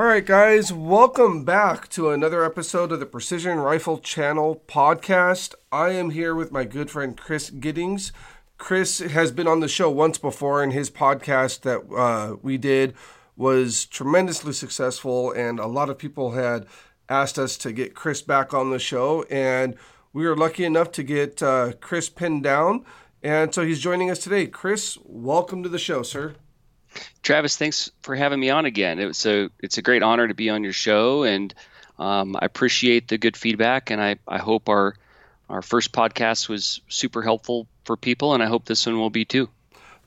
All right, guys, welcome back to another episode of the Precision Rifle Channel podcast. I am here with my good friend Chris Giddings. Chris has been on the show once before, and his podcast that uh, we did was tremendously successful, and a lot of people had asked us to get Chris back on the show, and we were lucky enough to get uh, Chris pinned down, and so he's joining us today. Chris, welcome to the show, sir. Travis, thanks for having me on again. It was a it's a great honor to be on your show, and um, I appreciate the good feedback, and I, I hope our our first podcast was super helpful for people, and I hope this one will be too.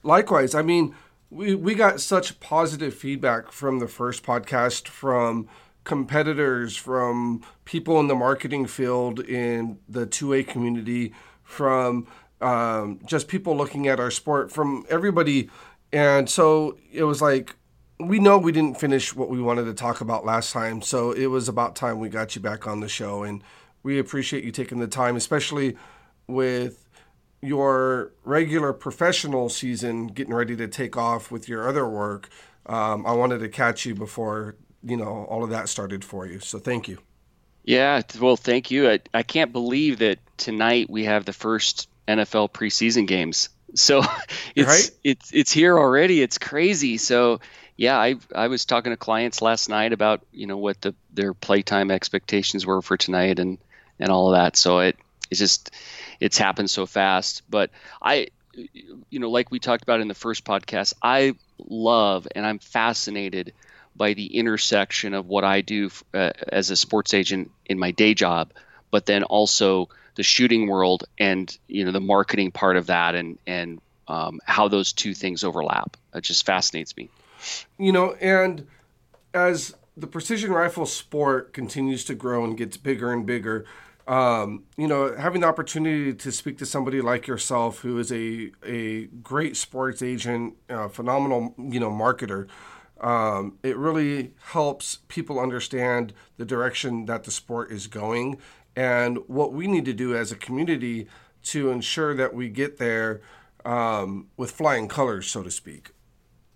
Likewise, I mean, we we got such positive feedback from the first podcast from competitors, from people in the marketing field in the 2A community, from um, just people looking at our sport, from everybody and so it was like, we know we didn't finish what we wanted to talk about last time. So it was about time we got you back on the show. And we appreciate you taking the time, especially with your regular professional season getting ready to take off with your other work. Um, I wanted to catch you before, you know, all of that started for you. So thank you. Yeah, well, thank you. I, I can't believe that tonight we have the first NFL preseason games. So it's right? it's it's here already. It's crazy. So yeah, I I was talking to clients last night about you know what the their playtime expectations were for tonight and and all of that. So it it's just it's happened so fast. But I you know like we talked about in the first podcast, I love and I'm fascinated by the intersection of what I do uh, as a sports agent in my day job, but then also the shooting world and you know the marketing part of that and and um, how those two things overlap. It just fascinates me. You know, and as the precision rifle sport continues to grow and gets bigger and bigger, um, you know, having the opportunity to speak to somebody like yourself, who is a a great sports agent, phenomenal you know marketer, um, it really helps people understand the direction that the sport is going and what we need to do as a community to ensure that we get there um, with flying colors, so to speak.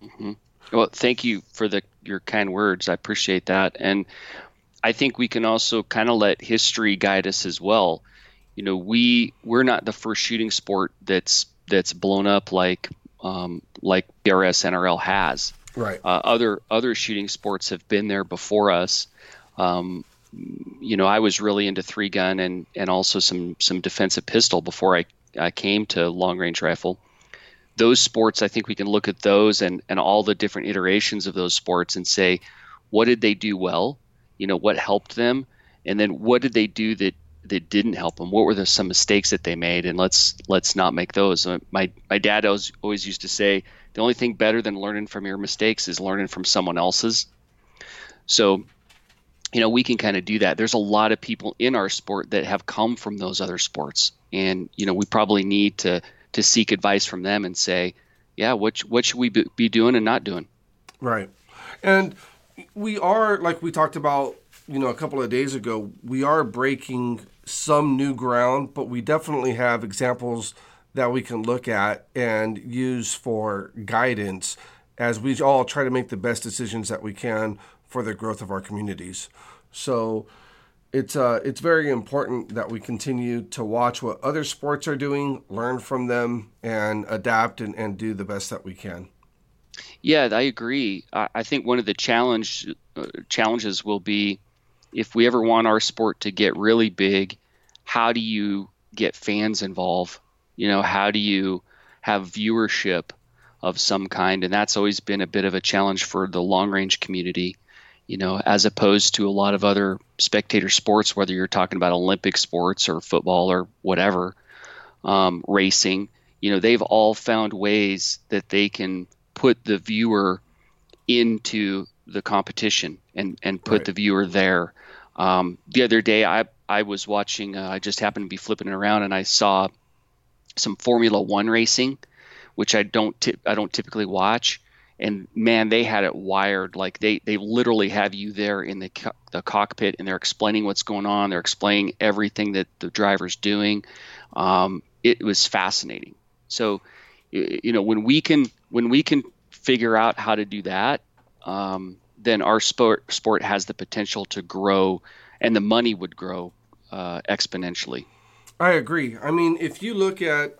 Mm-hmm. Well, thank you for the your kind words. I appreciate that, and I think we can also kind of let history guide us as well. You know, we we're not the first shooting sport that's that's blown up like um, like PRS NRL has. Right. Uh, other other shooting sports have been there before us. Um, you know, I was really into three gun and, and also some, some defensive pistol before I, I came to long range rifle. Those sports, I think we can look at those and, and all the different iterations of those sports and say, what did they do well? You know, what helped them? And then what did they do that, that didn't help them? What were the, some mistakes that they made? And let's, let's not make those. Uh, my, my dad always, always used to say, the only thing better than learning from your mistakes is learning from someone else's. So you know, we can kind of do that. There's a lot of people in our sport that have come from those other sports, and you know, we probably need to to seek advice from them and say, yeah, what what should we be doing and not doing? Right, and we are like we talked about, you know, a couple of days ago. We are breaking some new ground, but we definitely have examples that we can look at and use for guidance as we all try to make the best decisions that we can for the growth of our communities. So it's uh, it's very important that we continue to watch what other sports are doing, learn from them, and adapt and, and do the best that we can. Yeah, I agree. I, think one of the challenge uh, challenges will be if we ever want our sport to get really big, how do you get fans involved? You know, how do you have viewership of some kind? And that's always been a bit of a challenge for the long range community you know, as opposed to a lot of other spectator sports, whether you're talking about Olympic sports or football or whatever, um, racing, you know, they've all found ways that they can put the viewer into the competition and, and put right. the viewer there. Um, the other day, I, I was watching, uh, I just happened to be flipping around and I saw some Formula One racing, which I don't, t- I don't typically watch and man, they had it wired. Like they they literally have you there in the co- the cockpit, and they're explaining what's going on. They're explaining everything that the driver's doing. Um, it was fascinating. So, you know, when we can when we can figure out how to do that, um, then our sport sport has the potential to grow, and the money would grow uh, exponentially. I agree. I mean, if you look at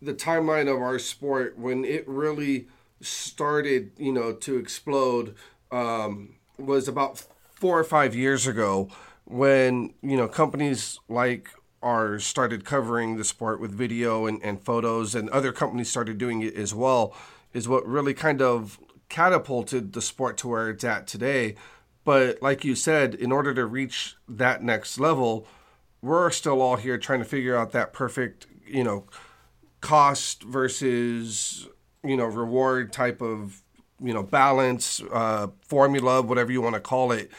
the timeline of our sport when it really started, you know, to explode, um, was about four or five years ago when you know companies like ours started covering the sport with video and, and photos and other companies started doing it as well is what really kind of catapulted the sport to where it's at today. But like you said in order to reach that next level we're still all here trying to figure out that perfect you know cost versus you know reward type of you know balance uh, formula whatever you want to call it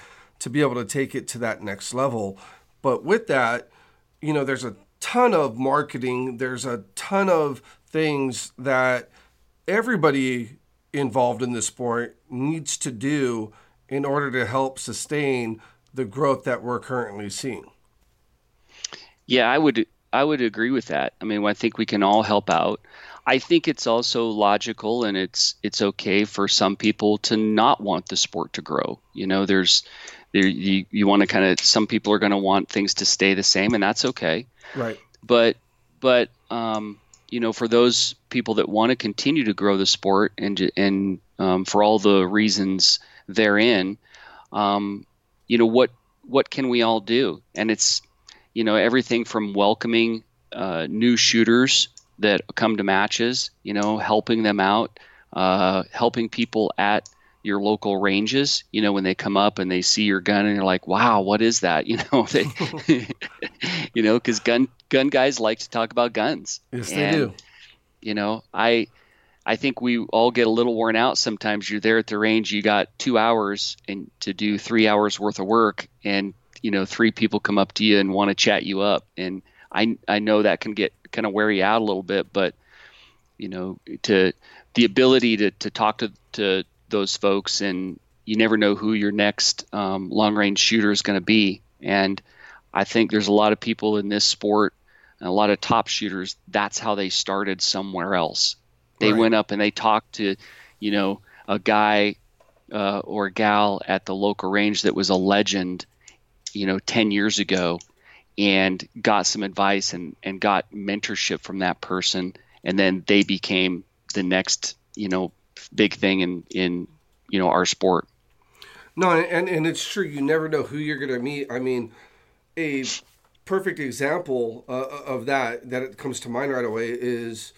to be able to take it to that next level. But with that, you know, there's a ton of marketing, there's a ton of things that everybody involved in the sport needs to do in order to help sustain the growth that we're currently seeing. Yeah, I would I would agree with that. I mean, I think we can all help out. I think it's also logical and it's it's okay for some people to not want the sport to grow. You know, there's there, you you want to kind of some people are going to want things to stay the same, and that's okay. Right. But but um, you know, for those people that want to continue to grow the sport and and um, for all the reasons therein, um, you know what what can we all do? And it's you know everything from welcoming uh, new shooters that come to matches, you know, helping them out, uh, helping people at your local ranges you know when they come up and they see your gun and they're like wow what is that? You know they you know because gun gun guys like to talk about guns. Yes and, they do. you know i i think we all get a little worn out sometimes. You're there at the range you got two hours and to do three hours worth of work and you know three people come up to you and want to chat you up. And i i know that can get kind of wear you out a little bit but you know to the ability to, to talk to, to those folks, and you never know who your next um, long range shooter is going to be. And I think there's a lot of people in this sport, and a lot of top shooters. That's how they started somewhere else. They right. went up and they talked to, you know, a guy uh, or a gal at the local range that was a legend, you know, 10 years ago and got some advice and, and got mentorship from that person. And then they became the next, you know, big thing in in you know our sport. No, and and it's true. You never know who you're going to meet. I mean, a perfect example uh, of that that it comes to mind right away is,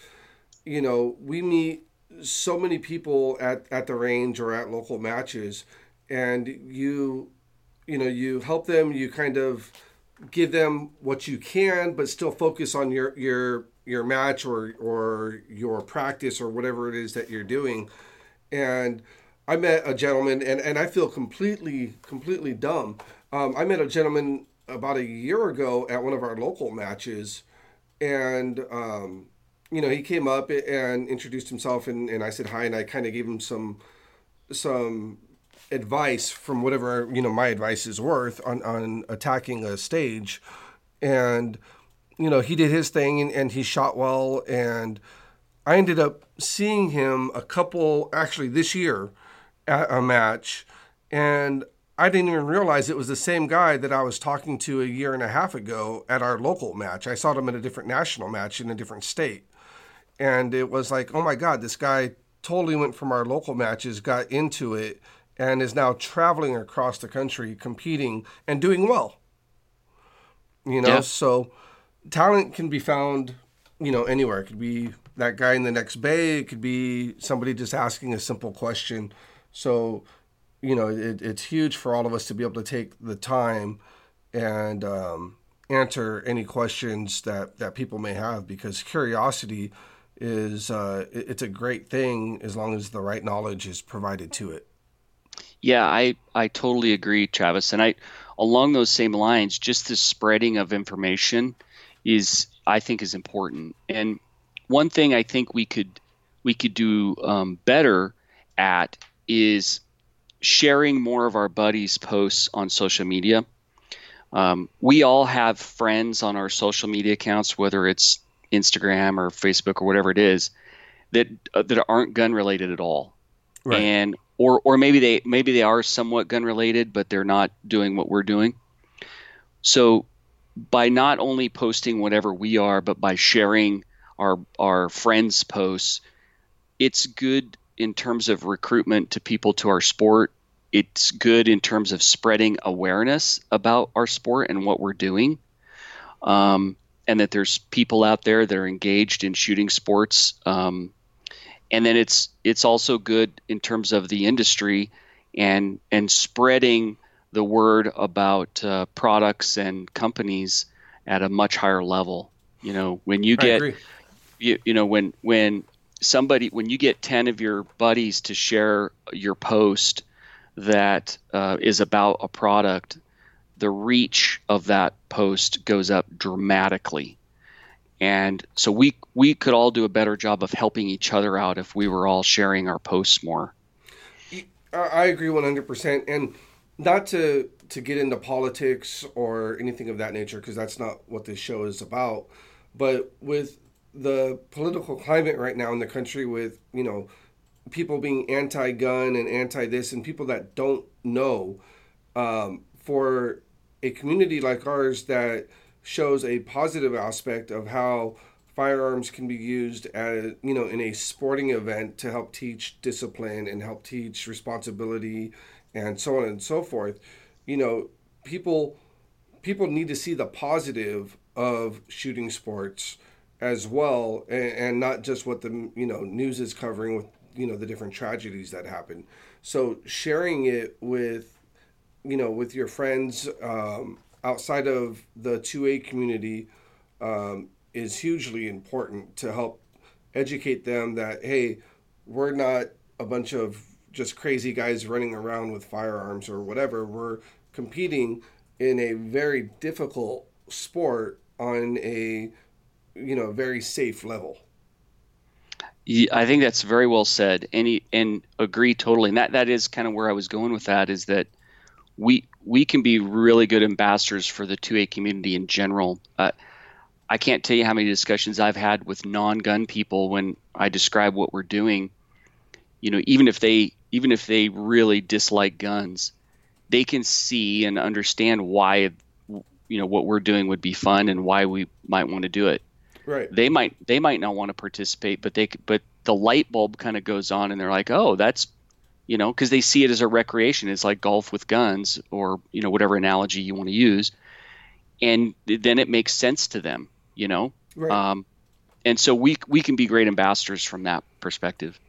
you know, we meet so many people at at the range or at local matches, and you, you know, you help them. You kind of give them what you can, but still focus on your your your match or or your practice or whatever it is that you're doing. And I met a gentleman, and, and I feel completely completely dumb. Um, I met a gentleman about a year ago at one of our local matches, and um, you know he came up and introduced himself, and, and I said hi, and I kind of gave him some some advice from whatever you know my advice is worth on on attacking a stage, and you know, he did his thing and, and he shot well. And I ended up seeing him a couple, actually this year at a match. And I didn't even realize it was the same guy that I was talking to a year and a half ago at our local match. I saw him at a different national match in a different state. And it was like, oh my God, this guy totally went from our local matches, got into it, and is now traveling across the country competing and doing well. You know, yeah. so talent can be found, you know, anywhere. It could be that guy in the next bay. It could be somebody just asking a simple question. So, you know, it, it's huge for all of us to be able to take the time and um, answer any questions that, that people may have because curiosity is uh, it, it's a great thing as long as the right knowledge is provided to it. Yeah, I, I totally agree, Travis. And I along those same lines, just the spreading of information is I think is important. And one thing I think we could we could do um, better at is sharing more of our buddies' posts on social media. Um, we all have friends on our social media accounts, whether it's Instagram or Facebook or whatever it is, that uh, that aren't gun related at all. Right. And or or maybe they maybe they are somewhat gun related, but they're not doing what we're doing. So by not only posting whatever we are, but by sharing our our friends' posts, it's good in terms of recruitment to people to our sport. It's good in terms of spreading awareness about our sport and what we're doing. Um, and that there's people out there that are engaged in shooting sports. Um, and then it's it's also good in terms of the industry and and spreading the word about uh, products and companies at a much higher level. You know, when you get you, you know when when somebody when you get 10 of your buddies to share your post that uh, is about a product the reach of that post goes up dramatically and so we we could all do a better job of helping each other out if we were all sharing our posts more. I agree 100% and not to to get into politics or anything of that nature because that's not what this show is about but with the political climate right now in the country with you know people being anti-gun and anti-this and people that don't know um, for a community like ours that shows a positive aspect of how firearms can be used as you know in a sporting event to help teach discipline and help teach responsibility and so on and so forth you know people people need to see the positive of shooting sports as well, and, and not just what the you know news is covering with you know the different tragedies that happen. So sharing it with you know with your friends um, outside of the 2A community um, is hugely important to help educate them that hey we're not a bunch of just crazy guys running around with firearms or whatever we're competing in a very difficult sport on a you know very safe level. I think that's very well said, and he, and agree totally. And that that is kind of where I was going with that is that we we can be really good ambassadors for the 2A community in general. Uh, I can't tell you how many discussions I've had with non-gun people when I describe what we're doing. You know, even if they even if they really dislike guns, they can see and understand why you know what we're doing would be fun and why we might want to do it. Right. They might they might not want to participate, but they but the light bulb kind of goes on, and they're like, oh, that's you know, because they see it as a recreation. It's like golf with guns, or you know, whatever analogy you want to use, and then it makes sense to them. You know. Right. Um, and so we we can be great ambassadors from that perspective.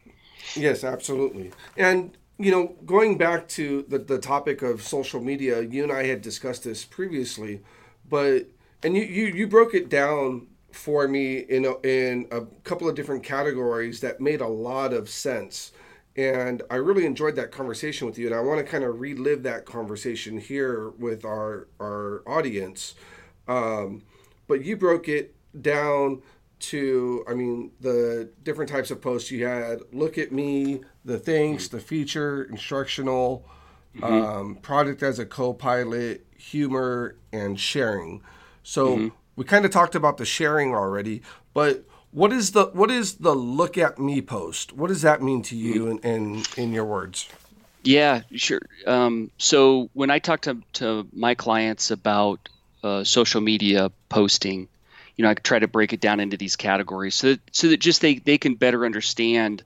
Yes, absolutely. And you know, going back to the, the topic of social media, you and I had discussed this previously, but and you, you, you broke it down for me in a, in a couple of different categories that made a lot of sense. And I really enjoyed that conversation with you, and I want to kind of relive that conversation here with our our audience. Um, but you broke it down to, I mean, the different types of posts you had. Look at me, the things, the feature, instructional, mm-hmm. um, product as a co-pilot, humor, and sharing. So mm-hmm we kind of talked about the sharing already, but what is the what is the look at me post? What does that mean to you in in, in your words? Yeah, sure. Um, so when I talk to to my clients about uh, social media posting, you know, I try to break it down into these categories so that, so that just they they can better understand,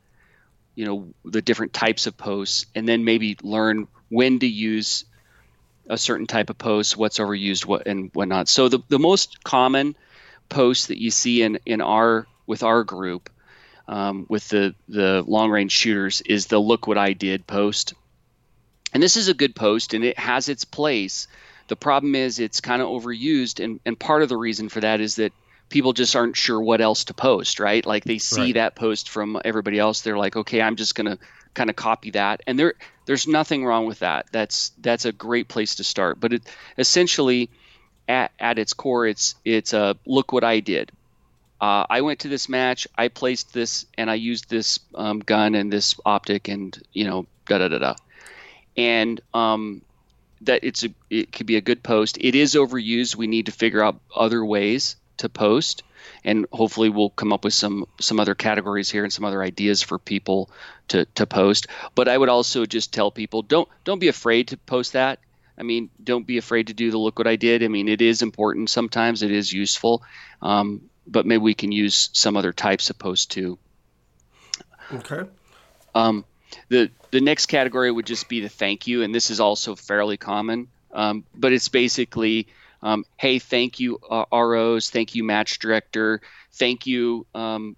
you know, the different types of posts, and then maybe learn when to use a certain type of post, what's overused, what and whatnot. So the, the most common posts that you see in, in our with our group um, with the the long range shooters is the look what I did post. And this is a good post and it has its place. The problem is it's kind of overused and, and part of the reason for that is that people just aren't sure what else to post, right? Like they see right. that post from everybody else, they're like, okay, I'm just gonna kind of copy that. And there there's nothing wrong with that. That's that's a great place to start. But it essentially at, at its core it's it's a look what I did. Uh, I went to this match. I placed this, and I used this um, gun and this optic, and you know, da da da da. And um, that it's a it could be a good post. It is overused. We need to figure out other ways to post. and hopefully we'll come up with some some other categories here and some other ideas for people to to post. But I would also just tell people don't don't be afraid to post that. I mean, don't be afraid to do the look what I did. I mean, it is important sometimes. It is useful, um, but maybe we can use some other types of posts too. Okay. Um, the the next category would just be the thank you, and this is also fairly common. Um, but it's basically, um, hey, thank you uh, ROs, thank you match director, thank you, um,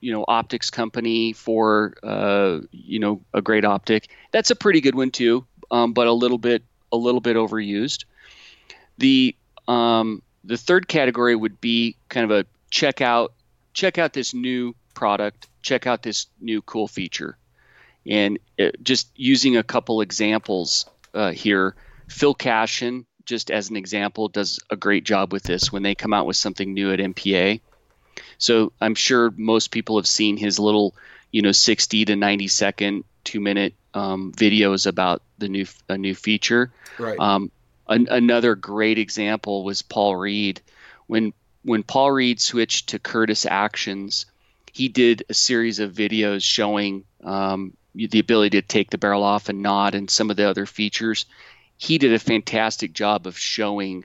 you know, optics company for uh, you know a great optic. That's a pretty good one too, um, but a little bit a little bit overused. The um, the third category would be kind of a check out check out this new product, check out this new cool feature, and it, just using a couple examples uh, here Phil Cashin, just as an example, does a great job with this when they come out with something new at MPA. So I'm sure most people have seen his little, you know, 60 to 90 second, two minute um, videos about the new a new feature. Right. Um, an, another great example was Paul Reed. When when Paul Reed switched to Curtis Actions, he did a series of videos showing um, the ability to take the barrel off and nod and some of the other features he did a fantastic job of showing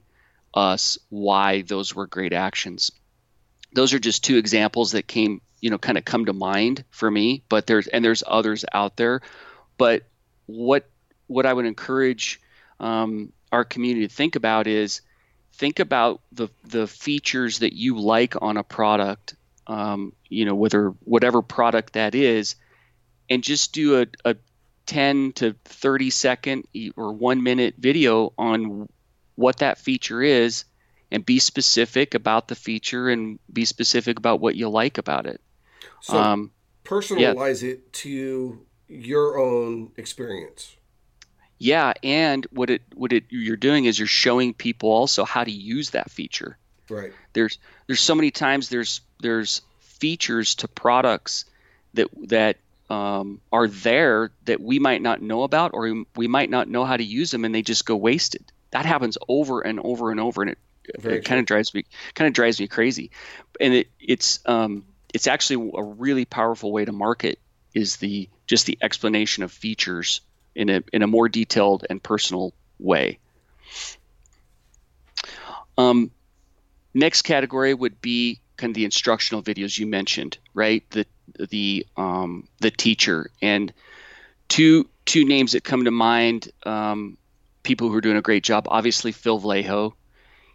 us why those were great actions. Those are just two examples that came, you know, kind of come to mind for me, but there's and there's others out there. But what what I would encourage um, our community to think about is think about the the features that you like on a product, um, you know, whether whatever product that is, and just do a, a 10 to 30 second or one minute video on what that feature is and be specific about the feature and be specific about what you like about it. So um, personalize yeah. it to your own experience. Yeah, and what it what it you're doing is you're showing people also how to use that feature. Right. There's there's so many times there's there's features to products that that um, are there that we might not know about or we might not know how to use them and they just go wasted that happens over and over and over and it, it kind of drives me kind of drives me crazy and it, it's um, it's actually a really powerful way to market is the just the explanation of features in a in a more detailed and personal way um, next category would be kind of the instructional videos you mentioned right the the um, the teacher. And two two names that come to mind, um, people who are doing a great job. Obviously, Phil Velayo.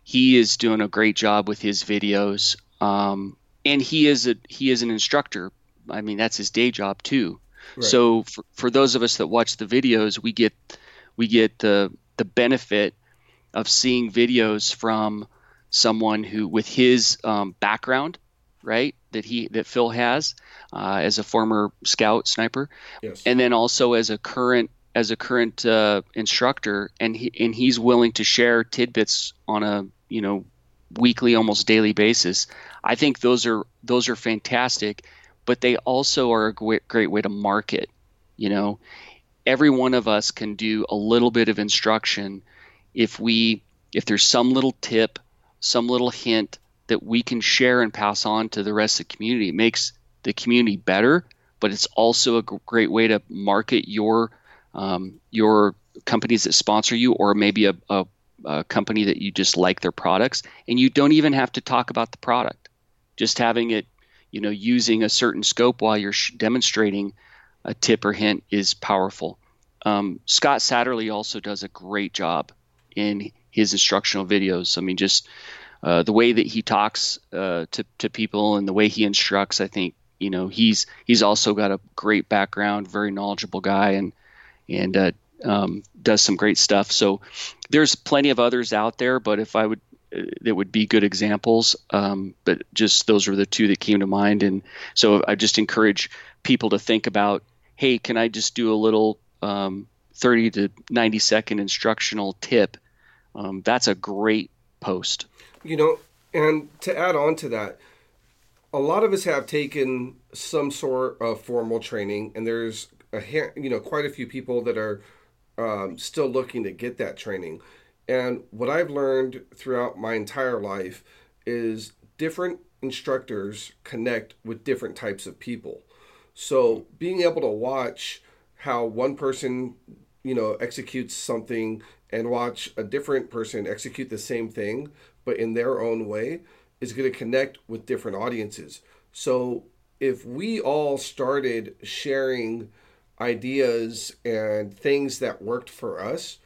He is doing a great job with his videos, um, and he is a he is an instructor. I mean, that's his day job too. Right. So for, for those of us that watch the videos, we get we get the the benefit of seeing videos from someone who with his um, background right that he that Phil has uh, as a former scout sniper, yes. and then also as a current as a current uh, instructor, and he and he's willing to share tidbits on a you know weekly, almost daily basis. I think those are those are fantastic, but they also are a great, way to market. You know, every one of us can do a little bit of instruction if we if there's some little tip, some little hint that we can share and pass on to the rest of the community. It makes the community better, but it's also a great way to market your um, your companies that sponsor you, or maybe a, a, a company that you just like their products, and you don't even have to talk about the product. Just having it, you know, using a certain scope while you're sh- demonstrating a tip or hint is powerful. Um, Scott Satterlee also does a great job in his instructional videos. I mean, just uh, the way that he talks uh, to to people and the way he instructs, I think you know he's he's also got a great background, very knowledgeable guy, and and uh, um, does some great stuff. So there's plenty of others out there, but if I would that would be good examples. Um, but just those were the two that came to mind, and so I just encourage people to think about, hey, can I just do a little um, 30 to 90 second instructional tip? Um, that's a great post. You know, and to add on to that, a lot of us have taken some sort of formal training, and there's a you know quite a few people that are um, still looking to get that training. And what I've learned throughout my entire life is different instructors connect with different types of people. So being able to watch how one person, you know, executes something and watch a different person execute the same thing but in their own way is going to connect with different audiences. So if we all started sharing ideas and things that worked for us,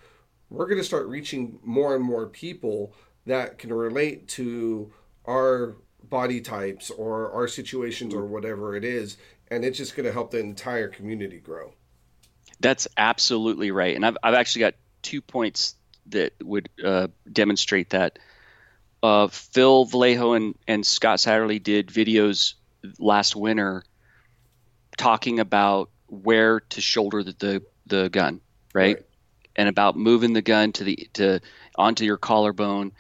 we're going to start reaching more and more people that can relate to our body types or our situations or whatever it is. And it's just going to help the entire community grow. That's absolutely right. And I've, I've actually got two points that would uh, demonstrate that. Uh, Phil Velayo and, and Scott Satterlee did videos last winter talking about where to shoulder the, the, the gun, right? right? And about moving the gun to the to onto your collarbone.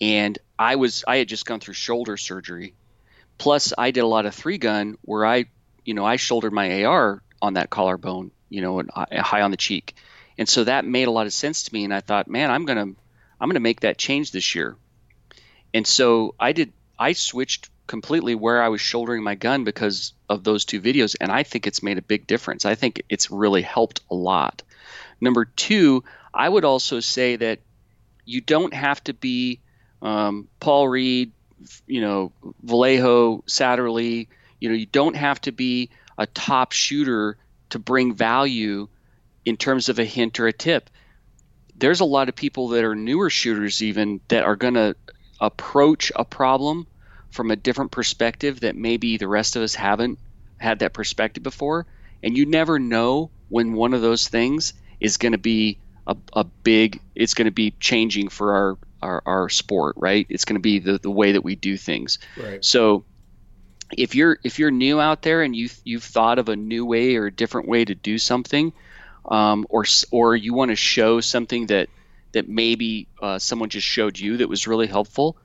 And I was I had just gone through shoulder surgery. Plus I did a lot of three gun where I you know I shouldered my AR on that collarbone, you know, and uh, high on the cheek. And so that made a lot of sense to me and I thought, man, I'm to I'm to make that change this year. And so I did I switched completely where I was shouldering my gun because of those two videos, and I think it's made a big difference. I think it's really helped a lot. Number two, I would also say that you don't have to be um, Paul Reed, you know, Velayo, Satterlee. You know, you don't have to be a top shooter to bring value in terms of a hint or a tip. There's a lot of people that are newer shooters, even that are going to approach a problem from a different perspective that maybe the rest of us haven't had that perspective before. And you never know when one of those things is going to be a, a big, it's going to be changing for our, our, our sport, right? It's going to be the, the way that we do things. Right. So if you're, if you're new out there and you, you've thought of a new way or a different way to do something, um, or, or you want to show something that, that maybe uh, someone just showed you that was really helpful,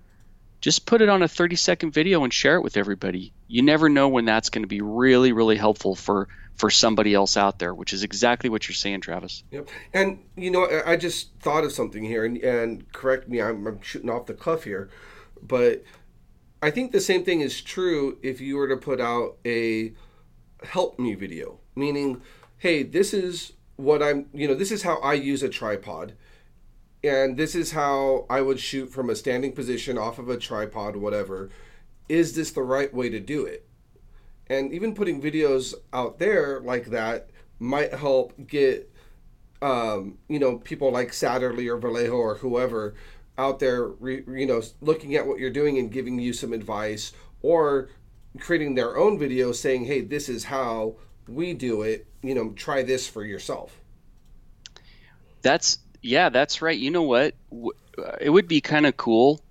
just put it on a 30 second video and share it with everybody. You never know when that's going to be really, really helpful for for somebody else out there, which is exactly what you're saying, Travis. Yep. And you know, I just thought of something here, and, and correct me, I'm, I'm shooting off the cuff here, but I think the same thing is true if you were to put out a help me video, meaning, hey, this is what I'm, you know, this is how I use a tripod and this is how I would shoot from a standing position off of a tripod, whatever. Is this the right way to do it? And even putting videos out there like that might help get, um, you know, people like Satterlee or Velayo or whoever out there, re, you know, looking at what you're doing and giving you some advice or creating their own video saying, hey, this is how we do it. You know, try this for yourself. That's yeah, that's right. You know what? It would be kind of cool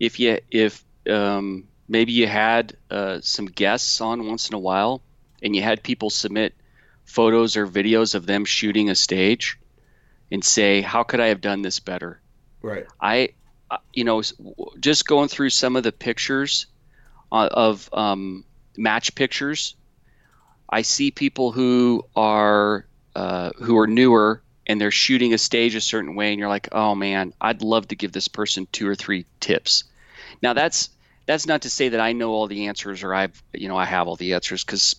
if you if um, maybe you had uh, some guests on once in a while, and you had people submit photos or videos of them shooting a stage, and say, "How could I have done this better?" Right. I, you know, just going through some of the pictures uh, of um, match pictures, I see people who are uh, who are newer and they're shooting a stage a certain way and you're like oh man i'd love to give this person two or three tips. Now that's that's not to say that i know all the answers or i've you know i have all the answers because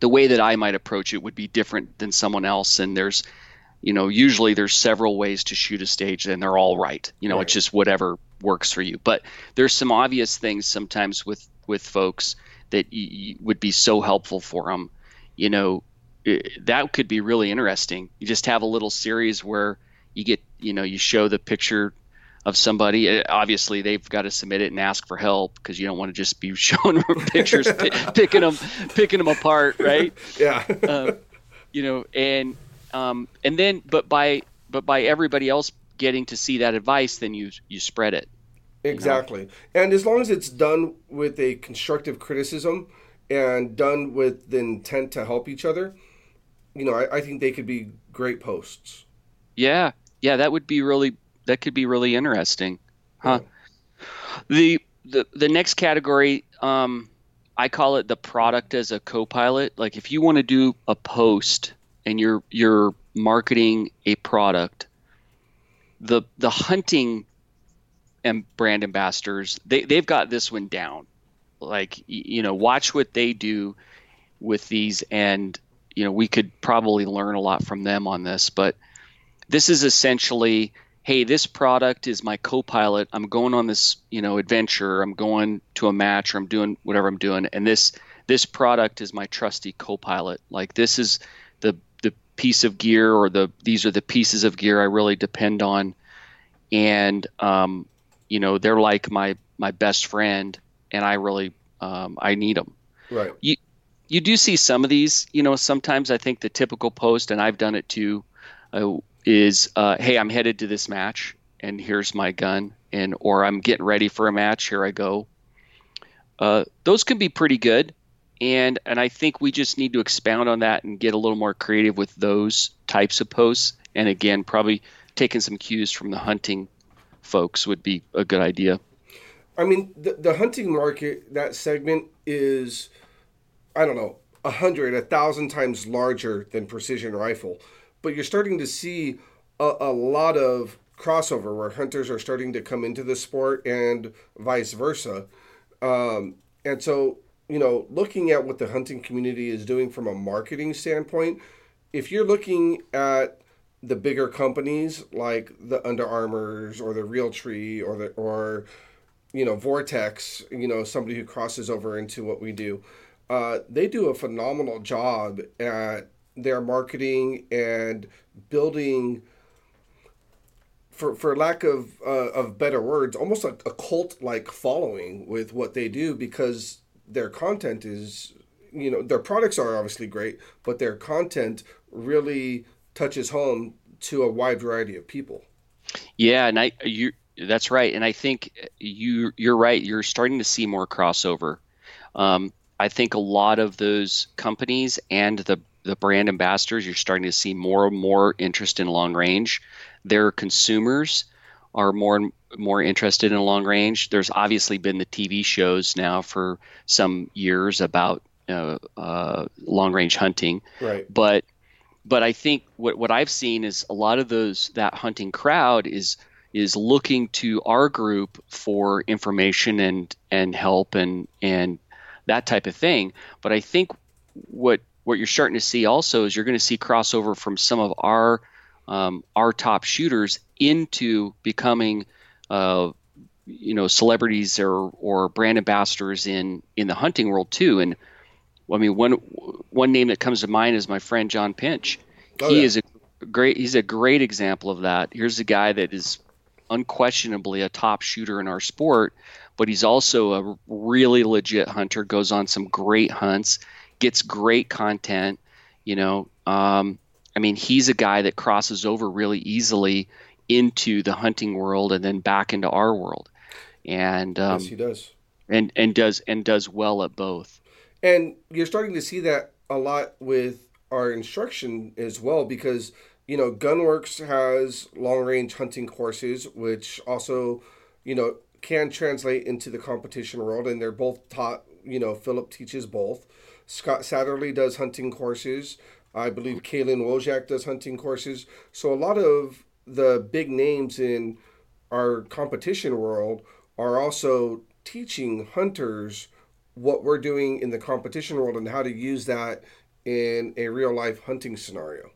the way that i might approach it would be different than someone else and there's you know usually there's several ways to shoot a stage and they're all right. You know right. it's just whatever works for you. But there's some obvious things sometimes with with folks that y- would be so helpful for them you know that could be really interesting. You just have a little series where you get, you know, you show the picture of somebody. Uh, obviously, they've got to submit it and ask for help because you don't want to just be showing pictures, picking them, picking them apart, right? Yeah. uh, you know, and um, and then, but by but by everybody else getting to see that advice, then you you spread it. Exactly, you know? and as long as it's done with a constructive criticism and done with the intent to help each other, you know, I, I think they could be great posts. Yeah, yeah, that would be really that could be really interesting, huh? Yeah. The the the next category, um, I call it the product as a co-pilot. Like if you want to do a post and you're you're marketing a product, the the hunting and brand ambassadors they they've got this one down. like you know watch what they do with these and you know we could probably learn a lot from them on this but this is essentially hey this product is my co-pilot. I'm going on this you know adventure. I'm going to a match or i'm doing whatever i'm doing. And this this product is my trusty co-pilot. Like this is the the piece of gear or the these are the pieces of gear i really depend on. And um, you know they're like my my best friend and i really um, i need them right. You you do see some of these you know sometimes i think the typical post and i've done it too uh, is uh, hey i'm headed to this match and here's my gun and or i'm getting ready for a match here i go. Uh, those can be pretty good and and i think we just need to expound on that and get a little more creative with those types of posts. And again probably taking some cues from the hunting folks would be a good idea. I mean the, the hunting market that segment is i don't know a hundred a thousand times larger than precision rifle but you're starting to see a, a lot of crossover where hunters are starting to come into the sport and vice versa. Um, and so, you know, looking at what the hunting community is doing from a marketing standpoint, if you're looking at the bigger companies like the Under Armours or the Realtree or the or you know Vortex, you know somebody who crosses over into what we do, uh, they do a phenomenal job at their marketing and building for, for lack of uh, of better words almost like a cult like following with what they do because their content is you know their products are obviously great but their content really touches home to a wide variety of people. Yeah and i you that's right and i think you you're right you're starting to see more crossover. Um, i think a lot of those companies and the the brand ambassadors, you're starting to see more and more interest in long range. Their consumers are more and more interested in long range. There's obviously been the TV shows now for some years about uh, uh, long range hunting, right? But but I think what what I've seen is a lot of those that hunting crowd is is looking to our group for information and and help and and that type of thing. But I think what what you're starting to see also is you're going to see crossover from some of our um, our top shooters into becoming uh, you know celebrities or or brand ambassadors in in the hunting world too and I mean one one name that comes to mind is my friend John Pinch oh, he yeah. is a great he's a great example of that here's a guy that is unquestionably a top shooter in our sport but he's also a really legit hunter goes on some great hunts gets great content. You know, um, I mean, he's a guy that crosses over really easily into the hunting world and then back into our world. And um, yes, he does. And and does and does well at both. And you're starting to see that a lot with our instruction as well, because you know, Gunwerks has long range hunting courses, which also, you know, can translate into the competition world, and they're both taught. You know, Philip teaches both. Scott Satterlee does hunting courses. I believe Caylen Wojcik does hunting courses. So a lot of the big names in our competition world are also teaching hunters what we're doing in the competition world and how to use that in a real life hunting scenario.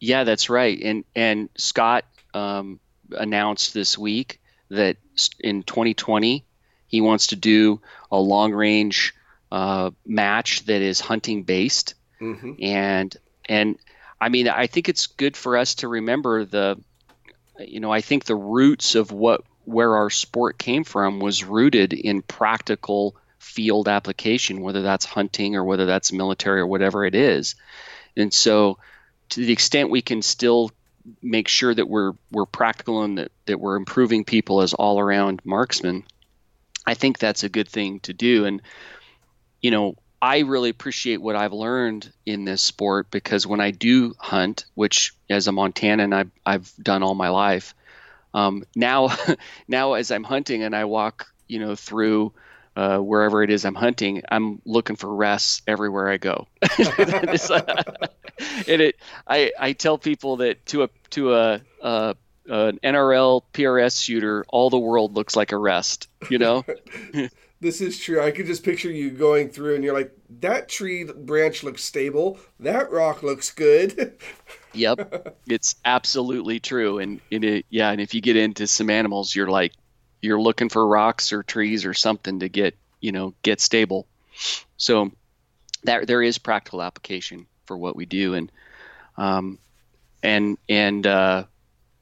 Yeah, that's right. And and Scott um, announced this week that in 2020 he wants to do a long range uh, match that is hunting based, mm-hmm. and and I mean I think it's good for us to remember the, you know I think the roots of what where our sport came from was rooted in practical field application, whether that's hunting or whether that's military or whatever it is, and so to the extent we can still make sure that we're we're practical and that, that we're improving people as all around marksmen, I think that's a good thing to do. And you know, I really appreciate what I've learned in this sport because when I do hunt, which as a Montanan I've, I've done all my life, um, now now as I'm hunting and I walk, you know, through uh, wherever it is I'm hunting, I'm looking for rests everywhere I go. and it, I, I tell people that to a to a, a an NRL PRS shooter, all the world looks like a rest. You know. This is true. I could just picture you going through and you're like, that tree branch looks stable. That rock looks good. yep. It's absolutely true. And, and it, yeah, and if you get into some animals, you're like, you're looking for rocks or trees or something to get, you know, get stable. So that there is practical application for what we do. And, um, and, and, uh,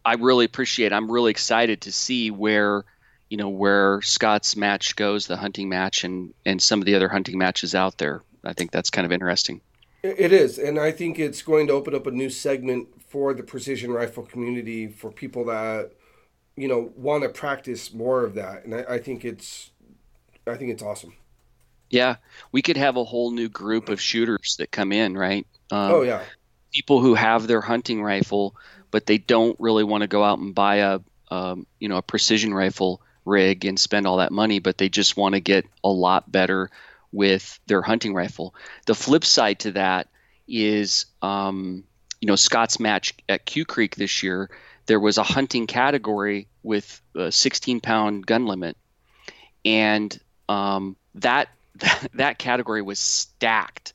I really appreciate. I'm really excited to see where you know where Scott's match goes, the hunting match, and and some of the other hunting matches out there. I think that's kind of interesting. It is, and I think it's going to open up a new segment for the precision rifle community for people that you know want to practice more of that, and I, I think it's I think it's awesome. Yeah, we could have a whole new group of shooters that come in, right? Um, oh yeah, people who have their hunting rifle but they don't really want to go out and buy a um, you know a precision rifle rig and spend all that money, but they just want to get a lot better with their hunting rifle. The flip side to that is um, you know Scott's match at Q Creek this year. There was a hunting category with a 16 pound gun limit, and um, that, that that category was stacked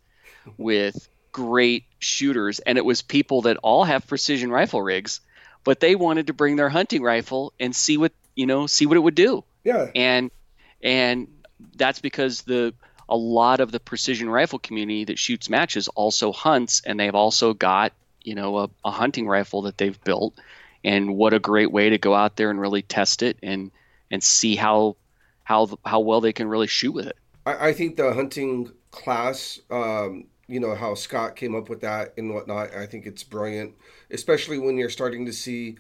with great shooters, and it was people that all have precision rifle rigs, but they wanted to bring their hunting rifle and see what you know, see what it would do. Yeah. And and that's because the a lot of the precision rifle community that shoots matches also hunts, and they've also got you know a, a hunting rifle that they've built. And what a great way to go out there and really test it and and see how how how well they can really shoot with it. I, I think the hunting class um, you know how Scott came up with that and whatnot. I think it's brilliant, especially when you're starting to see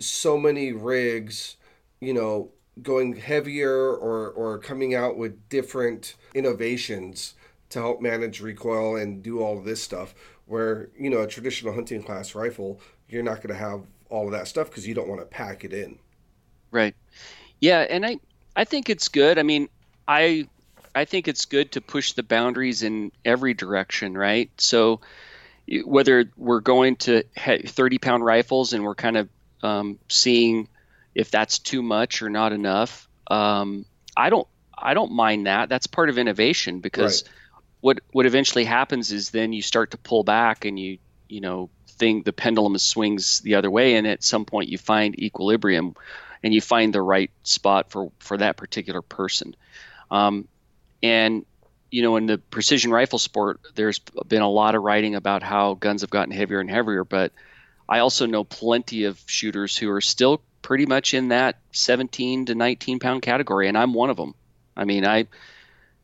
so many rigs, you know, going heavier or or coming out with different innovations to help manage recoil and do all this stuff. Where you know a traditional hunting class rifle, you're not going to have all of that stuff because you don't want to pack it in. Right. Yeah, and I I think it's good. I mean, I I think it's good to push the boundaries in every direction, right? So whether we're going to 30 pound rifles and we're kind of um, seeing if that's too much or not enough, um, I don't I don't mind that. That's part of innovation because right. what what eventually happens is then you start to pull back and you you know think the pendulum swings the other way and at some point you find equilibrium and you find the right spot for for that particular person. Um, and you know, in the precision rifle sport, there's been a lot of writing about how guns have gotten heavier and heavier. But I also know plenty of shooters who are still pretty much in that 17 to 19 pound category, and I'm one of them. I mean, I,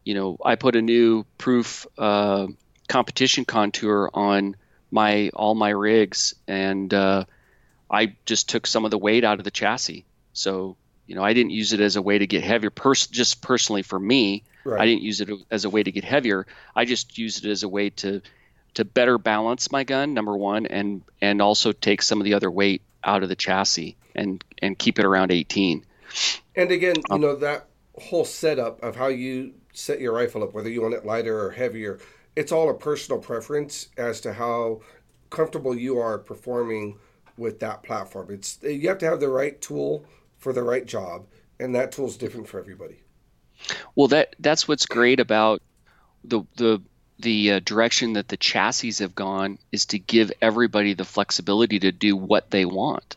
you know, I put a new proof uh, competition contour on my all my rigs, and uh, I just took some of the weight out of the chassis. So you know, I didn't use it as a way to get heavier. Pers- just personally for me, right. I didn't use it as a way to get heavier. I just used it as a way to to better balance my gun, number one, and and also take some of the other weight out of the chassis and and keep it around 18. And again, you um, know that whole setup of how you set your rifle up, whether you want it lighter or heavier, it's all a personal preference as to how comfortable you are performing with that platform. It's you have to have the right tool for the right job, and that tool is different for everybody. Well, that that's what's great about the the the uh, direction that the chassis have gone is to give everybody the flexibility to do what they want.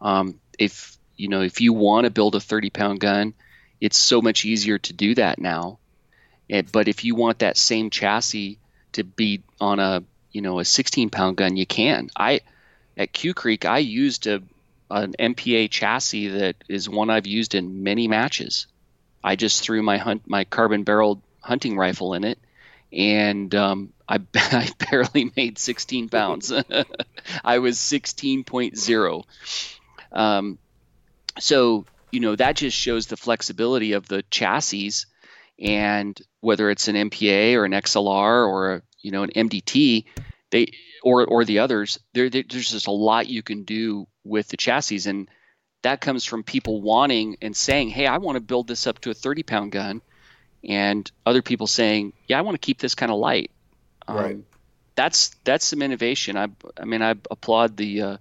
Um, if you know if you want to build a 30 pound gun, it's so much easier to do that now. It, but if you want that same chassis to be on a you know a 16 pound gun, you can. I at Q Creek I used a an MPA chassis that is one I've used in many matches. I just threw my hunt my carbon barreled hunting rifle in it, and um, I, I barely made 16 pounds. I was 16.0. Um, so you know that just shows the flexibility of the chassis, and whether it's an MPA or an XLR or a, you know an MDT, they or or the others, there, there's just a lot you can do with the chassis, and that comes from people wanting and saying, "Hey, I want to build this up to a 30 pound gun," and other people saying, "Yeah, I want to keep this kind of light." Um, right. That's that's some innovation. I I mean, I applaud the uh,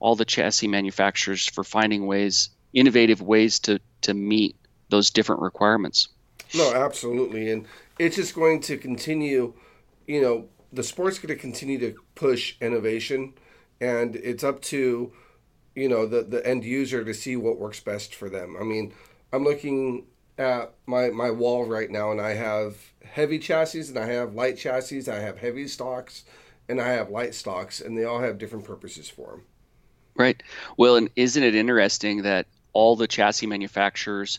all the chassis manufacturers for finding ways, innovative ways to to meet those different requirements. No, absolutely, and it's just going to continue. You know, the sport's going to continue to push innovation, and it's up to you know the the end user to see what works best for them. I mean, I'm looking at my my wall right now, and I have heavy chassis and I have light chassis. I have heavy stocks and I have light stocks, and they all have different purposes for them. Right. Well, and isn't it interesting that all the chassis manufacturers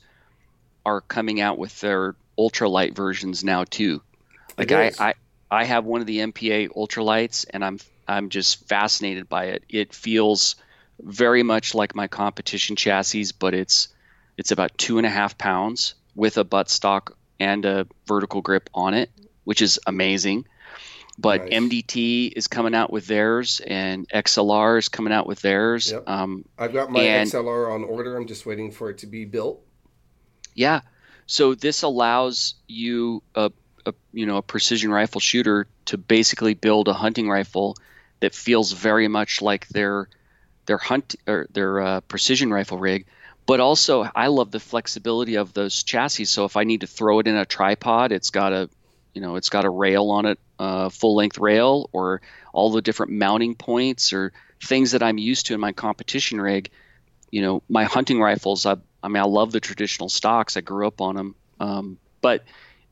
are coming out with their ultralight versions now too? Like I, I, I have one of the MPA ultralights, and I'm I'm just fascinated by it. It feels very much like my competition chassis, but it's it's about two and a half pounds with a buttstock and a vertical grip on it, which is amazing. But nice. MDT is coming out with theirs, and XLR is coming out with theirs. Yep. Um, I've got my and, XLR on order. I'm just waiting for it to be built. Yeah. So this allows you a, a you know a precision rifle shooter to basically build a hunting rifle that feels very much like their their hunt or their uh, precision rifle rig. But also, I love the flexibility of those chassis. So if I need to throw it in a tripod, it's got a you know it's got a rail on it uh, full length rail or all the different mounting points or things that i'm used to in my competition rig you know my hunting rifles i, I mean i love the traditional stocks. I grew up on them um, but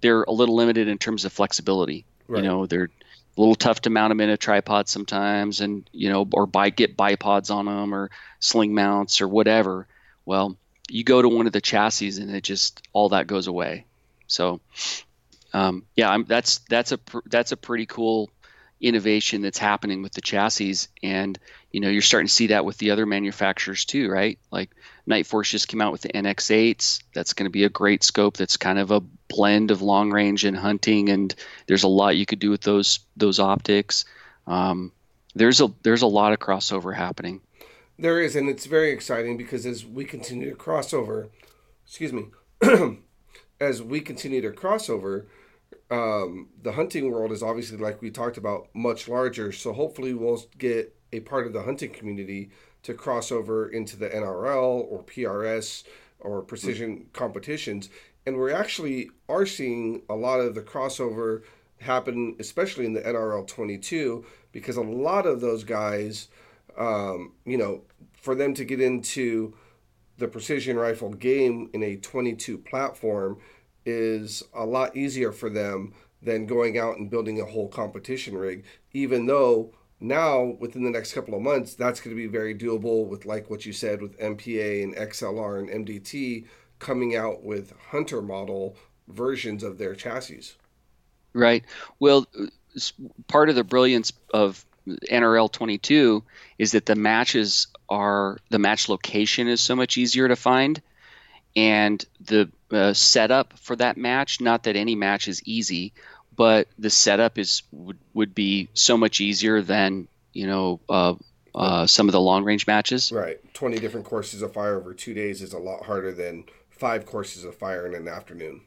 they're a little limited in terms of flexibility. Right. you know they're a little tough to mount them in a tripod sometimes and you know or buy get bipods on them or sling mounts or whatever. Well you go to one of the chassis and it just all that goes away. So um, yeah, I'm, that's that's a that's a pretty cool innovation that's happening with the chassis, and you know you're starting to see that with the other manufacturers too, right? Like Nightforce just came out with the NX8s. That's going to be a great scope. That's kind of a blend of long range and hunting, and there's a lot you could do with those those optics. Um, there's a there's a lot of crossover happening. There is, and it's very exciting because as we continue to crossover, excuse me, as we continue to crossover, um, the hunting world is obviously, like we talked about, much larger. So hopefully, we'll get a part of the hunting community to cross over into the NRL or PRS or precision mm-hmm. competitions. And we actually are seeing a lot of the crossover happen, especially in the NRL 22, because a lot of those guys, um, you know, for them to get into the precision rifle game in a 22 platform, is a lot easier for them than going out and building a whole competition rig, even though now within the next couple of months that's going to be very doable with like what you said with MPA and XLR and MDT coming out with hunter model versions of their chassis. Right. Well, part of the brilliance of NRL 22 is that the matches are the match location is so much easier to find and the uh, setup for that match. Not that any match is easy, but the setup is would, would be so much easier than you know uh, uh, some of the long range matches. Right, twenty different courses of fire over two days is a lot harder than five courses of fire in an afternoon.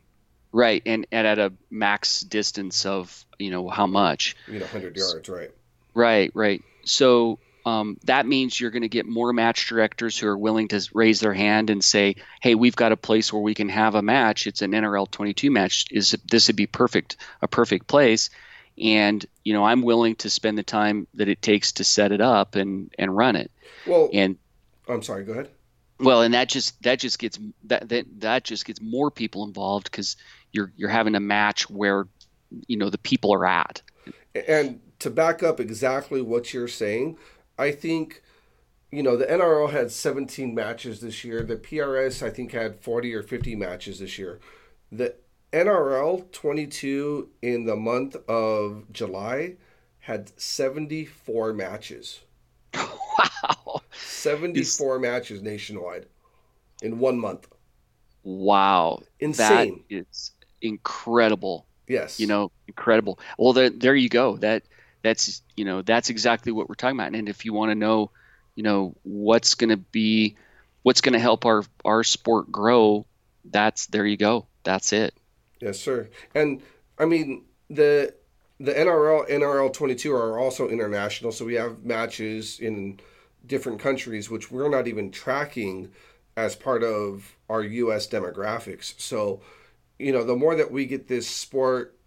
Right, and, and at a max distance of you know how much? You know, hundred yards, right? Right, right. So um, that means you're going to get more match directors who are willing to raise their hand and say, "Hey, we've got a place where we can have a match. It's an NRL 22 match. Is this would be perfect, a perfect place?" And you know, I'm willing to spend the time that it takes to set it up and and run it. Well, and I'm sorry. Go ahead. Well, and that just that just gets that that that just gets more people involved because you're you're having a match where you know the people are at. And to back up exactly what you're saying, I think, you know, the NRL had 17 matches this year. The PRS, I think, had 40 or 50 matches this year. The NRL 22 in the month of July had 74 matches. Wow. 74 it's... matches nationwide in one month. Wow. Insane. That is incredible. Yes. You know, incredible. Well, there, there you go. That that's you know that's exactly what we're talking about. And if you want to know, you know what's going to be, what's going to help our our sport grow, that's there you go. That's it. Yes, sir. And I mean the the NRL NRL 22 are also international, so we have matches in different countries which we're not even tracking as part of our U.S. demographics. So you know, the more that we get this sport,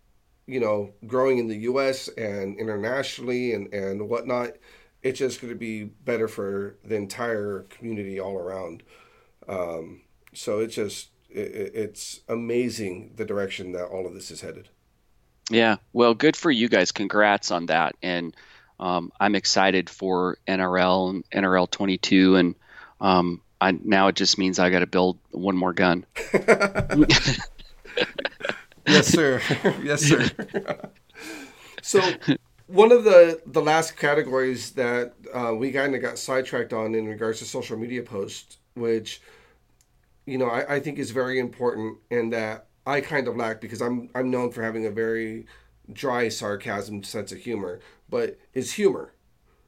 you know, growing in the U.S. and internationally and and whatnot, it's just going to be better for the entire community all around. Um, so it's just it, it's amazing the direction that all of this is headed. Yeah, well, good for you guys. Congrats on that, and um, I'm excited for NRL and NRL 22, and um, I, now it just means I got to build one more gun. yes, sir. yes, sir. so, one of the the last categories that uh, we kind of got sidetracked on in regards to social media posts, which you know I, I think is very important, and that I kind of lack because I'm I'm known for having a very dry sarcasm sense of humor, but is humor.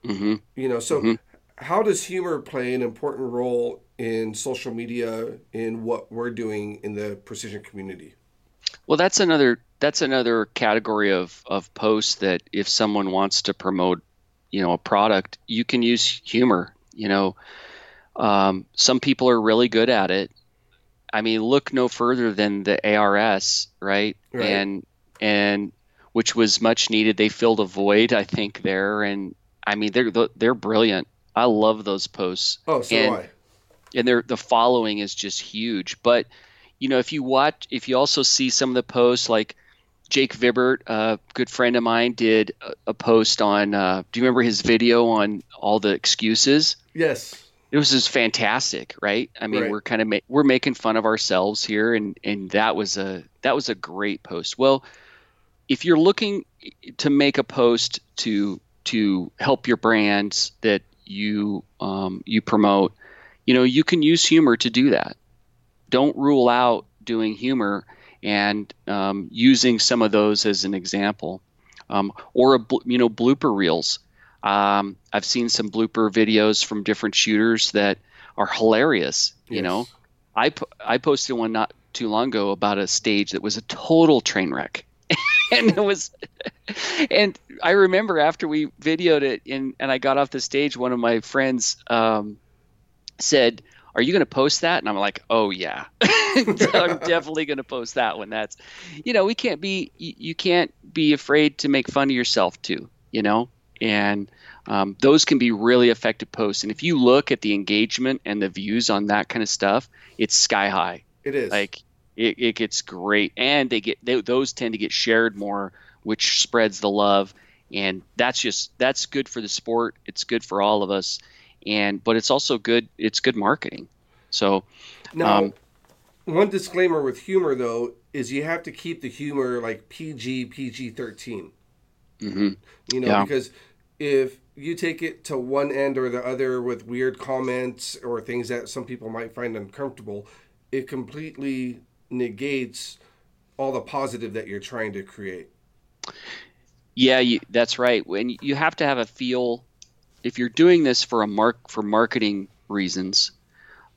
Mm-hmm. You know, so mm-hmm. how does humor play an important role in social media in what we're doing in the precision community? Well, that's another that's another category of of posts that if someone wants to promote, you know, a product, you can use humor. You know, um, some people are really good at it. I mean, look no further than the ARS, right? right? And and which was much needed. They filled a void, I think, there. And I mean, they're they're brilliant. I love those posts. Oh, so and, do I. And their the following is just huge. But you know, if you watch, if you also see some of the posts, like Jake Vibbert, a good friend of mine, did a, a post on. Uh, do you remember his video on all the excuses? Yes it was just fantastic, right? I mean, right. we're kind of ma- we're making fun of ourselves here, and and that was a that was a great post. Well, if you're looking to make a post to to help your brands that you um, you promote, you know, you can use humor to do that. Don't rule out doing humor and um, using some of those as an example, um, or a you know blooper reels. Um, I've seen some blooper videos from different shooters that are hilarious. You yes. know, I I posted one not too long ago about a stage that was a total train wreck. and it was and I remember after we videoed it and, and I got off the stage, one of my friends um, said, Are you going to post that? And I'm like, Oh, yeah. I'm definitely going to post that one. That's, you know, we can't be, you, can't be afraid to make fun of yourself too, you know? and um, those can be really effective posts. And if you look at the engagement and the views on that kind of stuff, it's sky high. It is like it, it gets great, and they get they, those tend to get shared more, which spreads the love, and that's just that's good for the sport. It's good for all of us, and but it's also good. It's good marketing. So now, um, one disclaimer with humor though is you have to keep the humor like PG PG 13 mm-hmm. You know yeah. because if you take it to one end or the other with weird comments or things that some people might find uncomfortable, it completely negates all the positive that you're trying to create. Yeah, you, that's right. When you have to have a feel, if you're doing this for a mark for marketing reasons,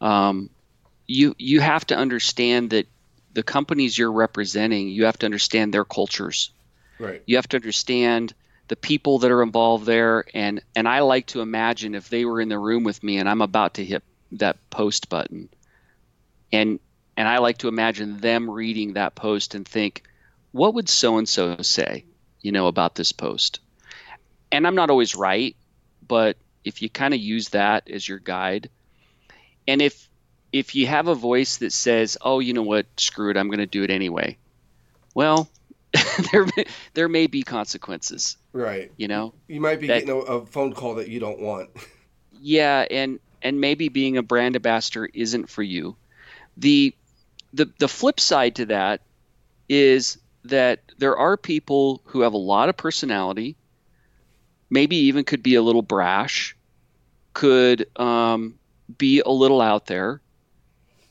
um, you you have to understand that the companies you're representing, you have to understand their cultures. Right. You have to understand the people that are involved there and and I like to imagine if they were in the room with me and I'm about to hit that post button and and I like to imagine them reading that post and think what would so and so say you know about this post and I'm not always right but if you kind of use that as your guide and if if you have a voice that says oh you know what screw it I'm going to do it anyway well there there may be consequences. Right. You know, you might be that, getting a, a phone call that you don't want. yeah, and and maybe being a brand ambassador isn't for you. The the the flip side to that is that there are people who have a lot of personality, maybe even could be a little brash, could um, be a little out there,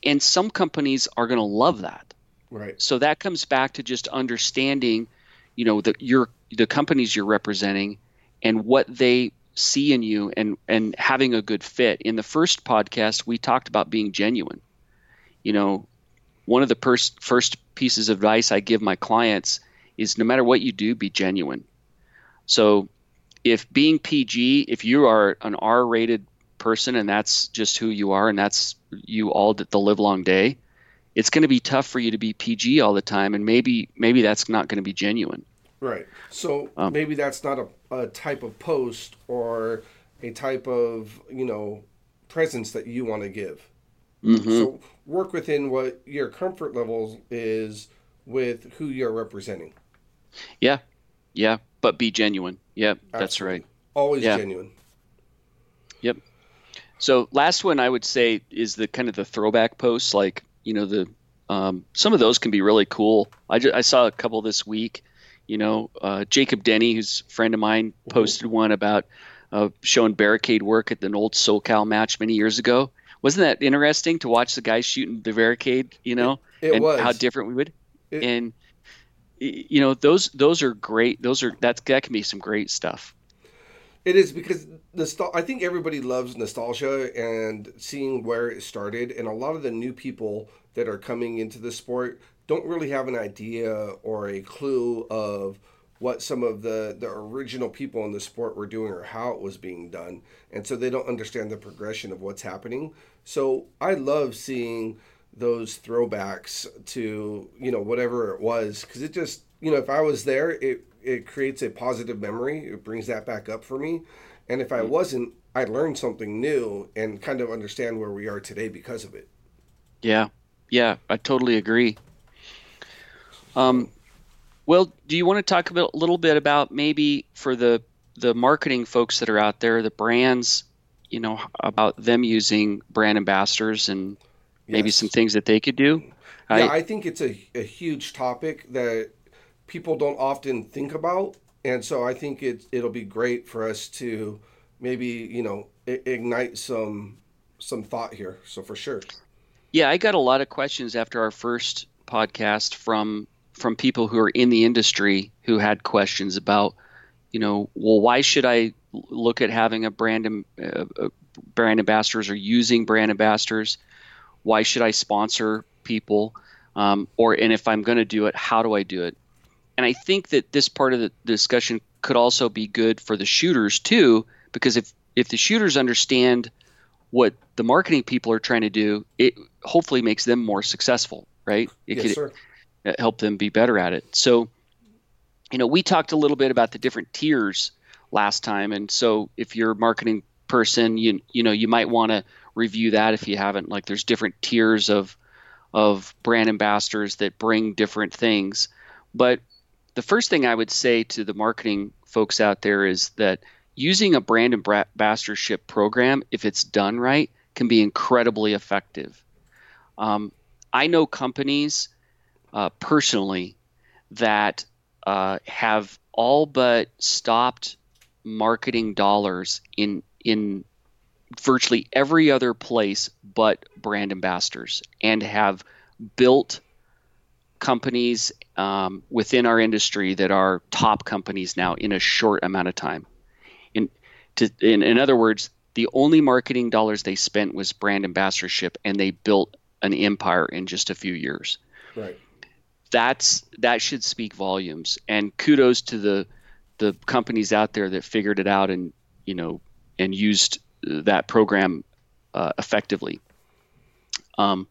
and some companies are going to love that. Right. So that comes back to just understanding, you know, the your the companies you're representing and what they see in you and and having a good fit. In the first podcast, we talked about being genuine. You know, one of the pers- first pieces of advice I give my clients is no matter what you do, be genuine. So if being PG, if you are an R-rated person and that's just who you are and that's you all the live long day, it's going to be tough for you to be PG all the time, and maybe maybe that's not going to be genuine. Right. So um, maybe that's not a, a type of post or a type of you know presence that you want to give. Mm-hmm. So work within what your comfort level is with who you're representing. Yeah, yeah, but be genuine. Yep, Absolutely. that's right. Always yeah. genuine. Yep. So last one I would say is the kind of the throwback posts, like you know the um, some of those can be really cool. I, just, I saw a couple this week. You know, uh, Jacob Denny, who's a friend of mine, mm-hmm. posted one about uh, showing barricade work at an old SoCal match many years ago. Wasn't that interesting to watch the guys shooting the barricade? You know, it, it and was how different we would. It, and you know, those those are great. Those are that that can be some great stuff. It is because nostal- I think everybody loves nostalgia and seeing where it started, and a lot of the new people that are coming into the sport don't really have an idea or a clue of what some of the the original people in the sport were doing or how it was being done and so they don't understand the progression of what's happening so i love seeing those throwbacks to you know whatever it was. Because it just you know if i was there it it creates a positive memory. It brings that back up for me. And if i mm-hmm. wasn't i learned something new and kind of understand where we are today because of it. Yeah. Yeah i totally agree. Um well, do you want to talk a little bit about maybe for the the marketing folks that are out there, the brands, you know, about them using brand ambassadors and maybe yes. some things that they could do? Yeah, I, I think it's a, a huge topic that people don't often think about, and so I think it it'll be great for us to maybe you know ignite some some thought here. So for sure. Yeah, I got a lot of questions after our first podcast from from people who are in the industry who had questions about, you know, well, why should I look at having a brand uh, uh, brand ambassadors or using brand ambassadors? Why should I sponsor people? Um, or and if I'm going to do it, how do I do it? And I think that this part of the discussion could also be good for the shooters too, because if if the shooters understand what the marketing people are trying to do, it hopefully makes them more successful, right? It yes, could, sir help them be better at it. So, you know, we talked a little bit about the different tiers last time, and so if you're a marketing person, you you know, you might want to review that if you haven't. Like, there's different tiers of of brand ambassadors that bring different things. But the first thing I would say to the marketing folks out there is that using a brand ambassadorship program, if it's done right, can be incredibly effective. Um, I know companies uh, personally that uh, have all but stopped marketing dollars in in virtually every other place but brand ambassadors and have built companies um, within our industry that are top companies now in a short amount of time. In, to, in, in other words, the only marketing dollars they spent was brand ambassadorship, and they built an empire in just a few years. Right that's that should speak volumes. And kudos to the the companies out there that figured it out and you know and used that program uh, effectively. Um,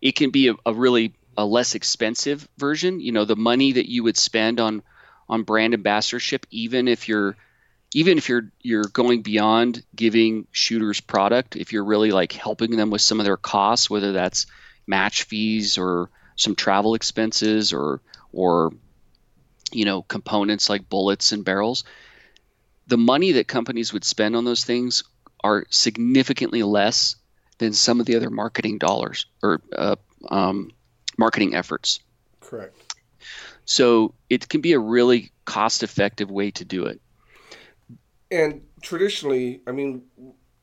it can be a, a really a less expensive version. You know, the money that you would spend on on brand ambassadorship, even if you're even if you're you're going beyond giving shooters product, if you're really like helping them with some of their costs, whether that's match fees or some travel expenses or or you know components like bullets and barrels the money that companies would spend on those things are significantly less than some of the other marketing dollars or uh, um, marketing efforts. Correct. So it can be a really cost effective way to do it. And traditionally i mean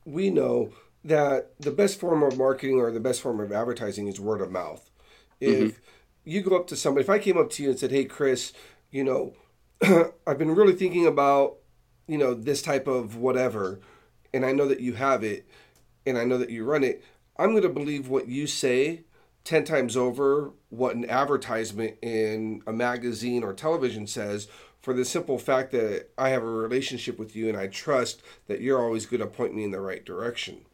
we know that the best form of marketing or the best form of advertising is word of mouth. If mm-hmm. you go up to somebody, if I came up to you and said, "Hey, Chris, you know, I've been really thinking about, you know, this type of whatever, and I know that you have it, and I know that you run it," I'm going to believe what you say 10 times over what an advertisement in a magazine or television says for the simple fact that I have a relationship with you and I trust that you're always going to point me in the right direction.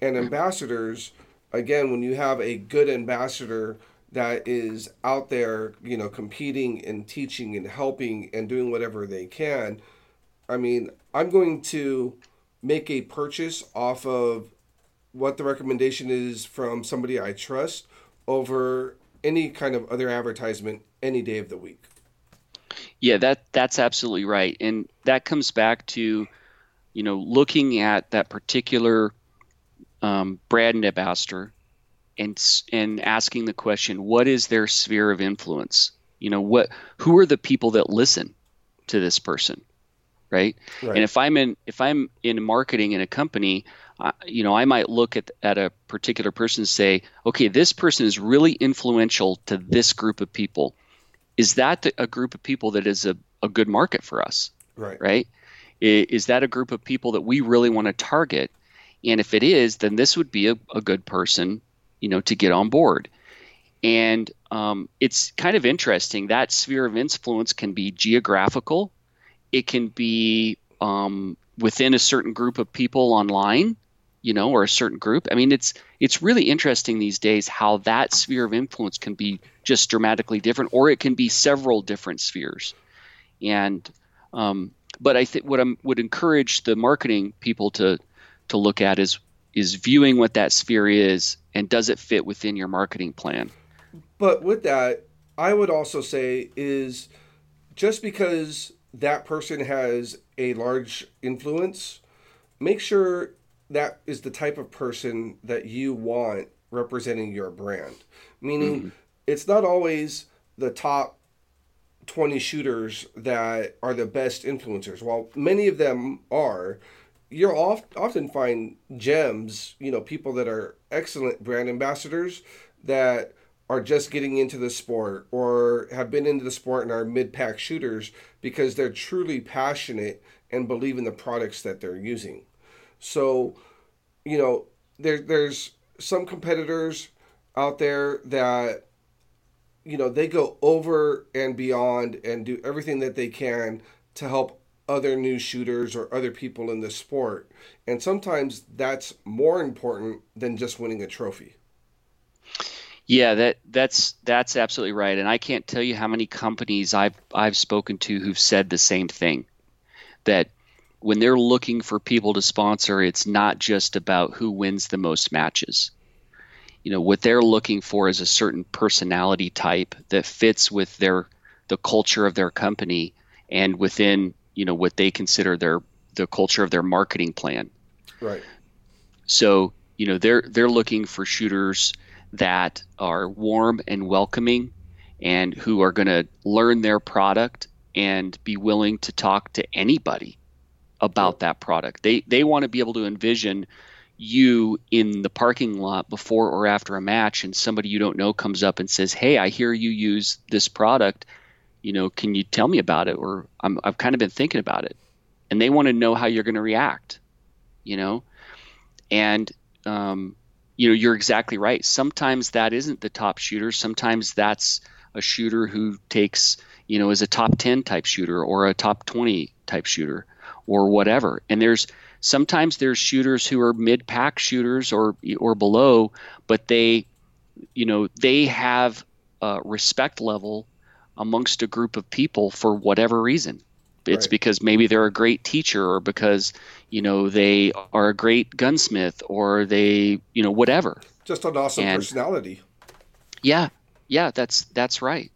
And ambassadors again, when you have a good ambassador that is out there, you know, competing and teaching and helping and doing whatever they can, I mean, I'm going to make a purchase off of what the recommendation is from somebody I trust over any kind of other advertisement any day of the week. Yeah, that that's absolutely right. And that comes back to, you know, looking at that particular um, brand ambassador and and asking the question, what is their sphere of influence? You know, what who are the people that listen to this person, right? right. And if I'm in if I'm in marketing in a company, uh, you know, I might look at at a particular person and say, okay, this person is really influential to this group of people. Is that a group of people that is a, a good market for us? Right. Right. Is that a group of people that we really want to target? And if it is, then this would be a, a good person you know, to get on board. And um, it's kind of interesting. That sphere of influence can be geographical. It can be um, within a certain group of people online, you know, or a certain group. I mean, it's it's really interesting these days how that sphere of influence can be just dramatically different, or it can be several different spheres. And um, but I think what I would encourage the marketing people to to look at is is viewing what that sphere is and does it fit within your marketing plan. But with that, I would also say is just because that person has a large influence, make sure that is the type of person that you want representing your brand. Meaning, mm-hmm. it's not always the top 20 shooters that are the best influencers. While many of them are, you'll oft, often find gems, you know, people that are excellent brand ambassadors that are just getting into the sport or have been into the sport and are mid pack shooters because they're truly passionate and believe in the products that they're using. So, you know, there, there's some competitors out there that, you know, they go over and beyond and do everything that they can to help other new shooters or other people in the sport. And sometimes that's more important than just winning a trophy. Yeah, that that's that's absolutely right. And I can't tell you how many companies I've I've spoken to who've said the same thing. That when they're looking for people to sponsor, it's not just about who wins the most matches. You know, what they're looking for is a certain personality type that fits with their the culture of their company and within you know what they consider their the culture of their marketing plan. Right. So you know they're they're looking for shooters that are warm and welcoming, and who are going to learn their product and be willing to talk to anybody about that product. They they want to be able to envision you in the parking lot before or after a match and somebody you don't know comes up and says, "Hey, I hear you use this product you know, can you tell me about it? Or I'm I've kind of been thinking about it. And they want to know how you're going to react, you know? And, um, you know, you're exactly right. Sometimes that isn't the top shooter. Sometimes that's a shooter who takes, you know, is a top 10 type shooter or a top 20 type shooter or whatever. And there's, sometimes there's shooters who are mid pack shooters or, or below, but they, you know, they have a respect level amongst a group of people for whatever reason. It's right. because maybe they're a great teacher or because, you know, they are a great gunsmith or they, you know, whatever. Just an awesome and, personality. Yeah. Yeah, that's that's right.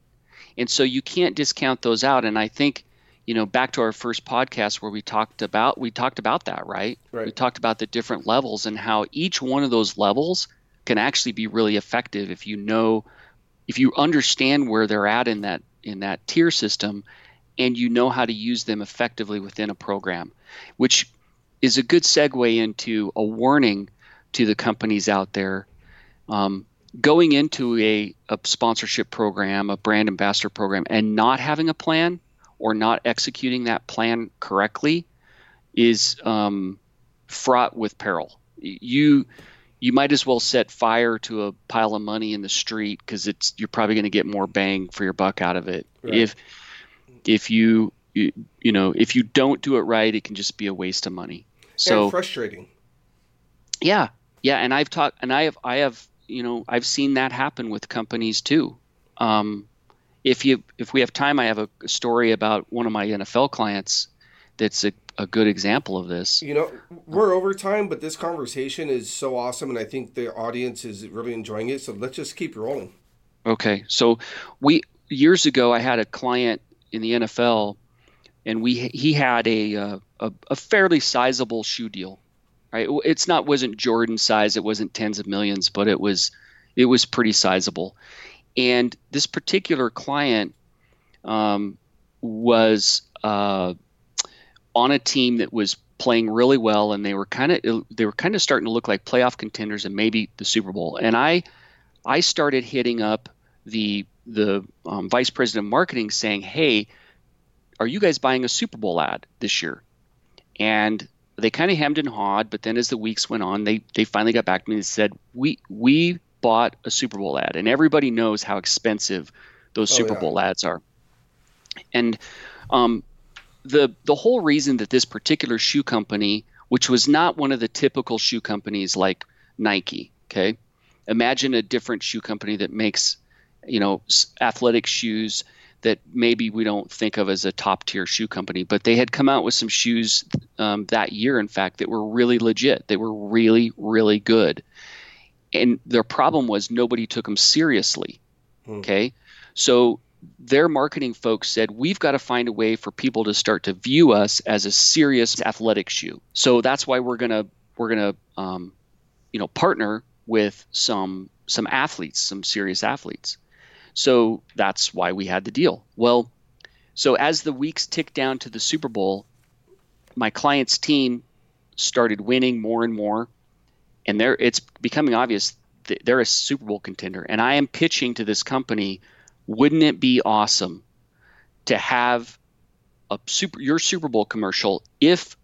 And so you can't discount those out and I think you know back to our first podcast where we talked about we talked about that right? right we talked about the different levels and how each one of those levels can actually be really effective if you know if you understand where they're at in that in that tier system and you know how to use them effectively within a program, which is a good segue into a warning to the companies out there. Um, going into a, a sponsorship program, a brand ambassador program, and not having a plan or not executing that plan correctly is um, fraught with peril. You you might as well set fire to a pile of money in the street because it's you're probably going to get more bang for your buck out of it. Right. If if you, you you know if you don't do it right, it can just be a waste of money. So and frustrating. Yeah, Yeah, and I've talked, and I have, I have, you know, I've seen that happen with companies too. Um, if you, if we have time, I have a story about one of my NFL clients that's a, a good example of this. You know, we're over time, but this conversation is so awesome, and I think the audience is really enjoying it. So let's just keep rolling. Okay, so we years ago, I had a client in the NFL, and we he had a uh, a, a fairly sizable shoe deal. Right, it's not wasn't Jordan size, it wasn't tens of millions, but it was it was pretty sizable. And this particular client um, was uh, on a team that was playing really well, and they were kind of they were kind of starting to look like playoff contenders and maybe the Super Bowl. And I I started hitting up the the um, vice president of marketing saying, "Hey, are you guys buying a Super Bowl ad this year?" And they kind of hemmed and hawed, but then as the weeks went on, they they finally got back to me and said, "We we bought a Super Bowl ad, and everybody knows how expensive those oh, Super yeah. Bowl ads are." And um, the the whole reason that this particular shoe company, which was not one of the typical shoe companies like Nike, okay, imagine a different shoe company that makes you know athletic shoes that maybe we don't think of as a top tier shoe company, but they had come out with some shoes um, that year, in fact, that were really legit. They were really, really good. And their problem was nobody took them seriously. Hmm. Okay. So their marketing folks said, we've got to find a way for people to start to view us as a serious athletic shoe. So that's why we're going to, we're going to, um, you know, partner with some, some athletes, some serious athletes. So that's why we had the deal. Well, so as the weeks ticked down to the Super Bowl, my client's team started winning more and more, and they're it's becoming obvious that they're a Super Bowl contender. And I am pitching to this company, wouldn't it be awesome to have a super your Super Bowl commercial if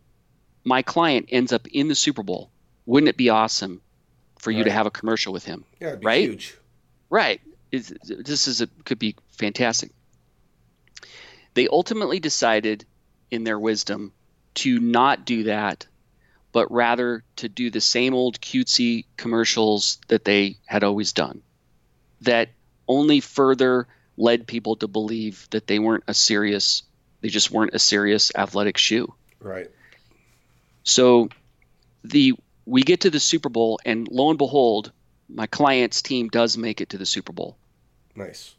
my client ends up in the Super Bowl? Wouldn't it be awesome for you right. to have a commercial with him? Yeah, right? Huge. Right this is a, could be fantastic. They ultimately decided, in their wisdom, to not do that, but rather to do the same old cutesy commercials that they had always done. That only further led people to believe that they weren't a serious, they just weren't a serious athletic shoe. Right. So the we get to the Super Bowl, and lo and behold, my client's team does make it to the Super Bowl. Nice.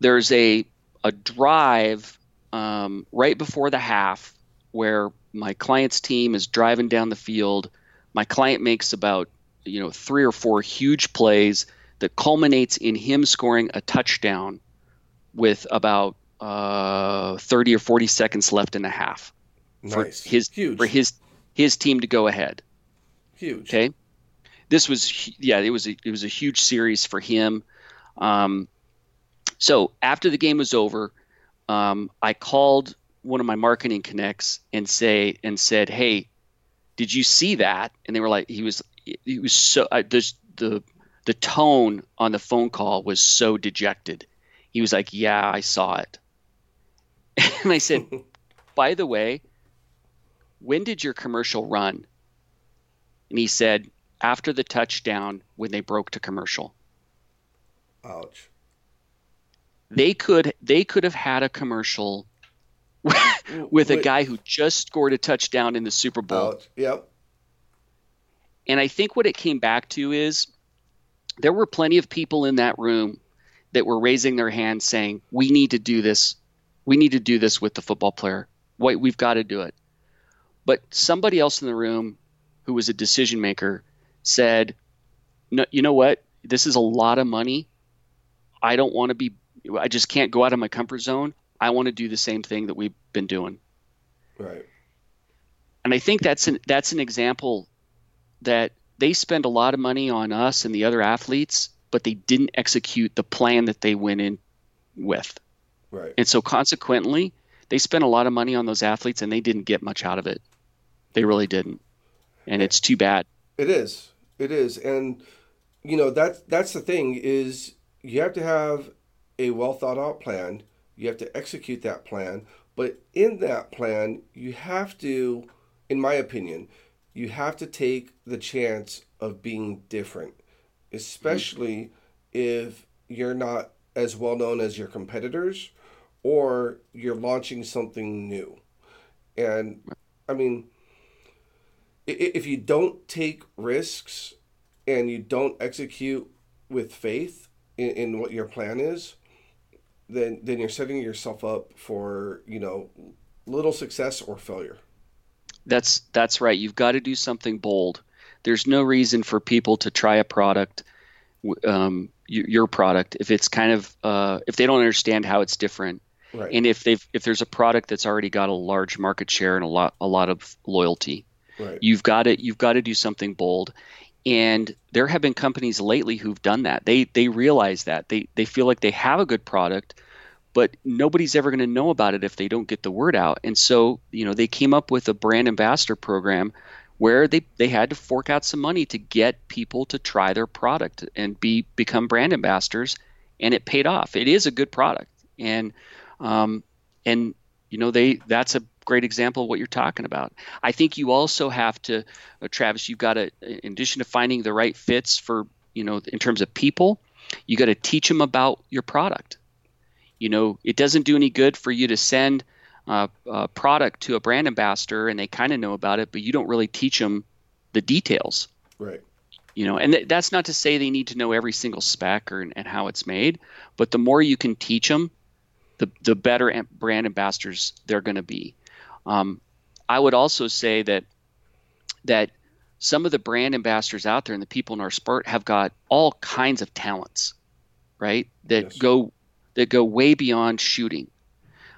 There's a a drive um, right before the half where my client's team is driving down the field. My client makes about you know three or four huge plays that culminates in him scoring a touchdown with about uh, 30 or 40 seconds left in the half nice. for his Huge. for his his team to go ahead. Huge. Okay this was yeah it was a, it was a huge series for him. Um, so after the game was over, um, I called one of my marketing connects and say and said, "Hey, did you see that?" And they were like, "He was he was so uh, the the the tone on the phone call was so dejected." He was like, "Yeah, I saw it." and I said, "By the way, when did your commercial run?" And he said, after the touchdown when they broke to commercial. Ouch. They could they could have had a commercial with a guy who just scored a touchdown in the Super Bowl. Ouch. Yep. And I think what it came back to is there were plenty of people in that room that were raising their hands saying, "We need to do this. We need to do this with the football player. Wait, we've got to do it." But somebody else in the room who was a decision maker said, no, you know what? This is a lot of money. I don't want to be, I just can't go out of my comfort zone. I want to do the same thing that we've been doing. Right. And I think that's an, that's an example that they spend a lot of money on us and the other athletes, but they didn't execute the plan that they went in with. Right. And so consequently, they spent a lot of money on those athletes and they didn't get much out of it. They really didn't. And it's too bad. It is. It is, and you know that that's the thing is you have to have a well thought out plan. You have to execute that plan, but in that plan, you have to, in my opinion, you have to take the chance of being different, especially mm-hmm. if you're not as well known as your competitors or you're launching something new. And I mean, if you don't take risks and you don't execute with faith in, in what your plan is, then then you're setting yourself up for you know little success or failure. That's that's right. You've got to do something bold. There's no reason for people to try a product, um, your product, if it's kind of uh, if they don't understand how it's different, right. and if they've if there's a product that's already got a large market share and a lot a lot of loyalty, right. you've got to you've got to do something bold. And there have been companies lately who've done that. They they realize that they they feel like they have a good product, but nobody's ever going to know about it if they don't get the word out. And so, you know, they came up with a brand ambassador program where they, they had to fork out some money to get people to try their product and be become brand ambassadors, and it paid off. It is a good product, and um, and you know they that's a great example of what you're talking about. I think you also have to, uh, Travis, you've got to, in addition to finding the right fits for you know in terms of people, you got to teach them about your product you know, it doesn't do any good for you to send uh, a product to a brand ambassador and they kind of know about it, but you don't really teach them the details. Right. You know, and th- that's not to say they need to know every single spec or and how it's made, but the more you can teach them, the the better brand ambassadors they're going to be. Um, I would also say that that some of the brand ambassadors out there and the people in our sport have got all kinds of talents, right? That yes. go that go way beyond shooting.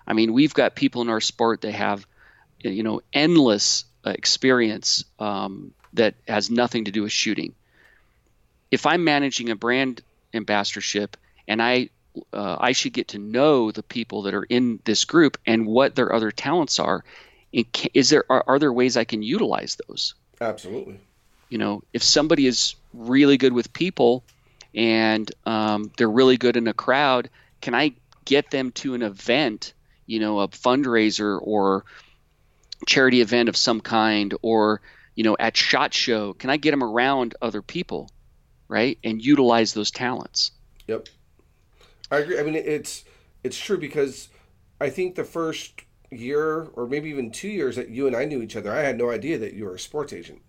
I mean, we've got people in our sport that have, you know, endless experience um, that has nothing to do with shooting. If I'm managing a brand ambassadorship and I uh, I should get to know the people that are in this group and what their other talents are. Is there are, are there ways I can utilize those? Absolutely. You know, if somebody is really good with people and um, they're really good in a crowd, can I get them to an event, you know, a fundraiser or charity event of some kind, or you know, at shot show? Can I get them around other people, right, and utilize those talents? Yep, I agree. I mean, it's it's true because I think the first year or maybe even two years that you and I knew each other, I had no idea that you were a sports agent.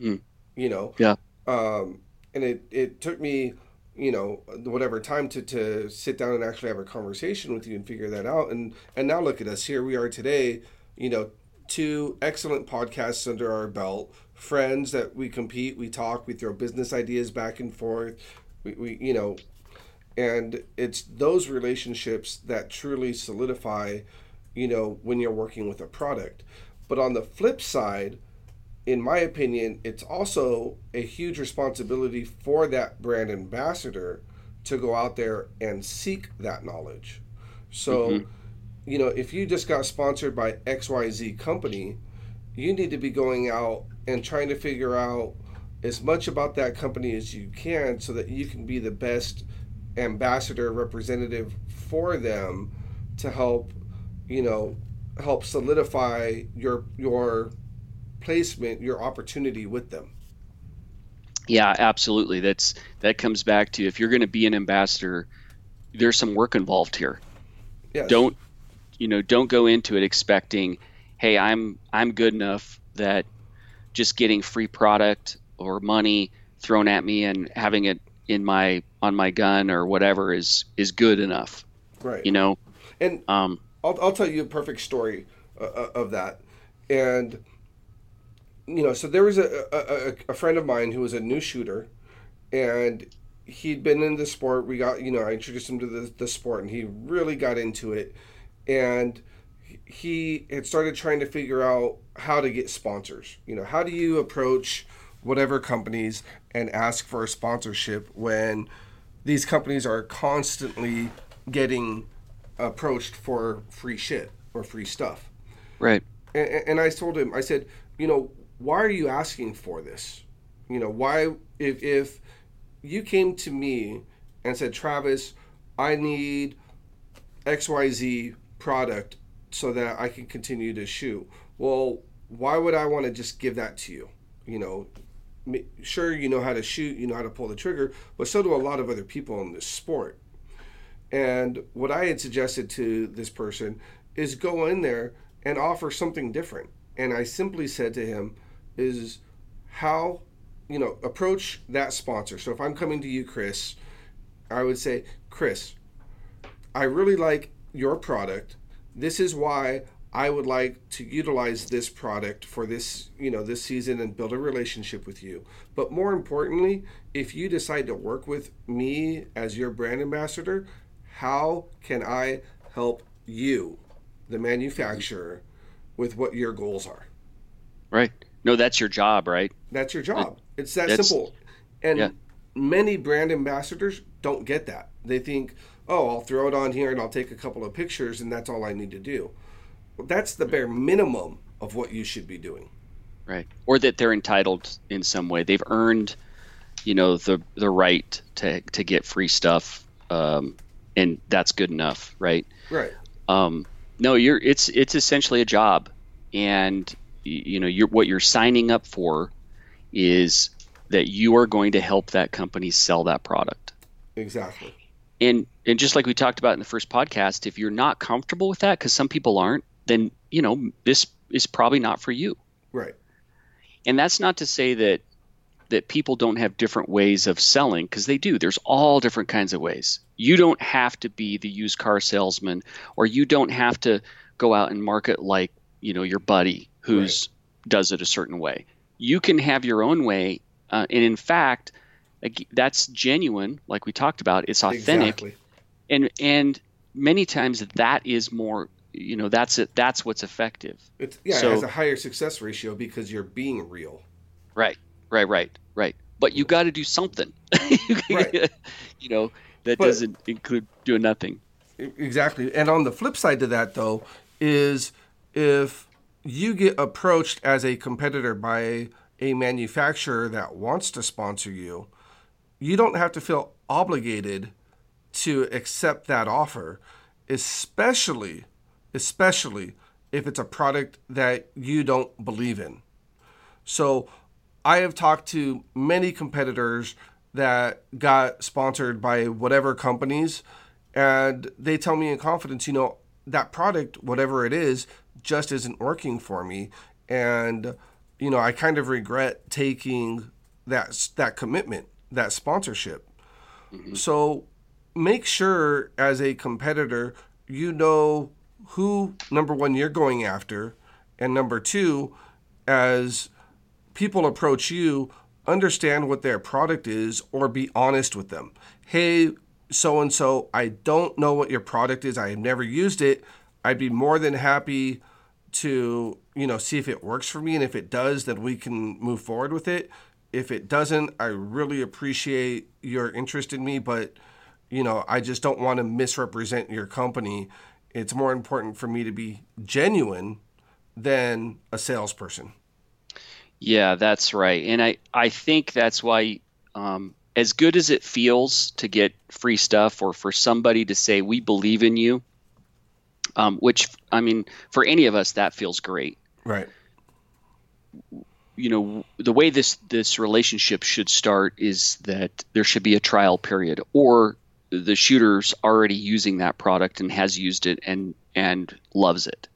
Mm. You know, yeah. Um, and it it took me you know whatever time to, to sit down and actually have a conversation with you and figure that out and and now look at us here we are today you know two excellent podcasts under our belt friends that we compete we talk we throw business ideas back and forth we, we you know and it's those relationships that truly solidify you know when you're working with a product but on the flip side in my opinion, it's also a huge responsibility for that brand ambassador to go out there and seek that knowledge. So, mm-hmm. you know, if you just got sponsored by XYZ company, you need to be going out and trying to figure out as much about that company as you can so that you can be the best ambassador representative for them to help, you know, help solidify your your placement, your opportunity with them. Yeah, absolutely. That's that comes back to if you're going to be an ambassador, there's some work involved here. Yes. Don't you know, don't go into it expecting, "Hey, I'm I'm good enough that just getting free product or money thrown at me and having it in my on my gun or whatever is is good enough." Right. You know. And um I'll I'll tell you a perfect story uh, uh of that. And you know, so there was a, a, a friend of mine who was a new shooter, and he'd been in the sport. We got, you know, I introduced him to the, the sport, and he really got into it. And he had started trying to figure out how to get sponsors. You know, how do you approach whatever companies and ask for a sponsorship when these companies are constantly getting approached for free shit or free stuff? Right. And, and I told him, I said, you know, why are you asking for this? You know, why if if you came to me and said, Travis, I need XYZ product so that I can continue to shoot. Well, why would I want to just give that to you? You know, sure, you know how to shoot, you know how to pull the trigger, but so do a lot of other people in this sport. And what I had suggested to this person is go in there and offer something different. And I simply said to him, is how, you know, approach that sponsor. So if I'm coming to you, Chris, I would say, Chris, I really like your product. This is why I would like to utilize this product for this, you know, this season and build a relationship with you. But more importantly, if you decide to work with me as your brand ambassador, how can I help you, the manufacturer, with what your goals are? Right. No, that's your job, right? That's your job. It's that simple. And yeah. many brand ambassadors don't get that. They think, oh, I'll throw it on here and I'll take a couple of pictures and that's all I need to do that's the bare minimum of what you should be doing. Right. Or that they're entitled in some way. They've earned, you know, the the right to to get free stuff, um, and that's good enough, right? Right. Um, no, you're it's it's essentially a job, and you know, you're what you're signing up for is that you are going to help that company sell that product. Exactly. And and just like we talked about in the first podcast, if you're not comfortable with that, because some people aren't, then you know this is probably not for you. Right. And that's not to say that that people don't have different ways of selling because they do. There's all different kinds of ways. You don't have to be the used car salesman or you don't have to go out and market like, you know, your buddy who's right. does it a certain way. You can have your own way uh, and in fact, that's genuine like we talked about. It's authentic. Exactly. And and many times that is more you know that's it that's what's effective. It's, yeah so, it has a higher success ratio because you're being real. Right right right right. But you got to do something. Right. you know that but, doesn't include doing nothing. Exactly. And on the flip side to that though is if you get approached as a competitor by a manufacturer that wants to sponsor you you don't have to feel obligated to accept that offer especially especially if it's a product that you don't believe in. So, I have talked to many competitors that got sponsored by whatever companies, and they tell me in confidence, you know, that product, whatever it is, just isn't working for me. And, you know, I kind of regret taking that, that commitment, that sponsorship. Mm-hmm. So, make sure as a competitor, you know who number one you're going after, and number two, as people approach you, understand what their product is or be honest with them. Hey, so and so, I don't know what your product is. I have never used it. I'd be more than happy to, you know, see if it works for me and if it does, then we can move forward with it. If it doesn't, I really appreciate your interest in me, but you know, I just don't want to misrepresent your company it's more important for me to be genuine than a salesperson. Yeah, that's right. And I, I think that's why, um, as good as it feels to get free stuff or for somebody to say, we believe in you, um, which, I mean, for any of us, that feels great. Right. You know, the way this, this relationship should start is that there should be a trial period or the shooter's already using that product and has used it and and loves it,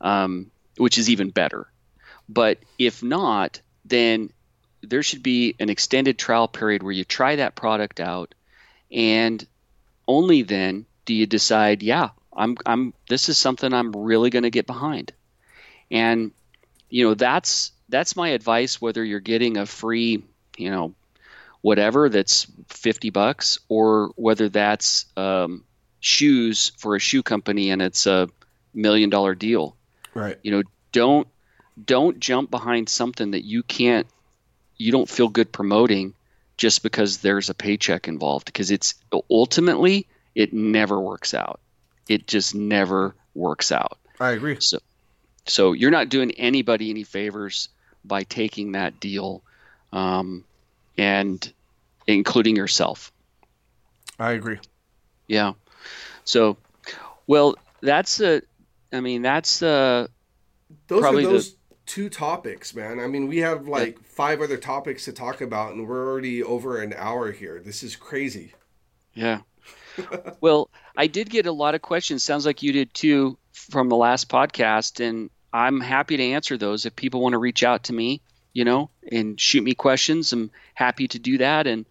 um, which is even better. But if not, then there should be an extended trial period where you try that product out, and only then do you decide, yeah, I'm I'm this is something I'm really going to get behind, and you know that's that's my advice. Whether you're getting a free, you know, whatever that's 50 bucks or whether that's um, shoes for a shoe company and it's a million dollar deal. Right. You know don't don't jump behind something that you can't you don't feel good promoting just because there's a paycheck involved because it's ultimately it never works out. It just never works out. I agree. So so you're not doing anybody any favors by taking that deal. Um, and including yourself. I agree. Yeah. So, well, that's a. I mean, that's the. those are those. The, two topics, man. I mean, we have like yeah. five other topics to talk about, and we're already over an hour here. This is crazy. Yeah. well, I did get a lot of questions. Sounds like you did too from the last podcast, and I'm happy to answer those if people want to reach out to me, you know, and shoot me questions. I'm happy to do that. And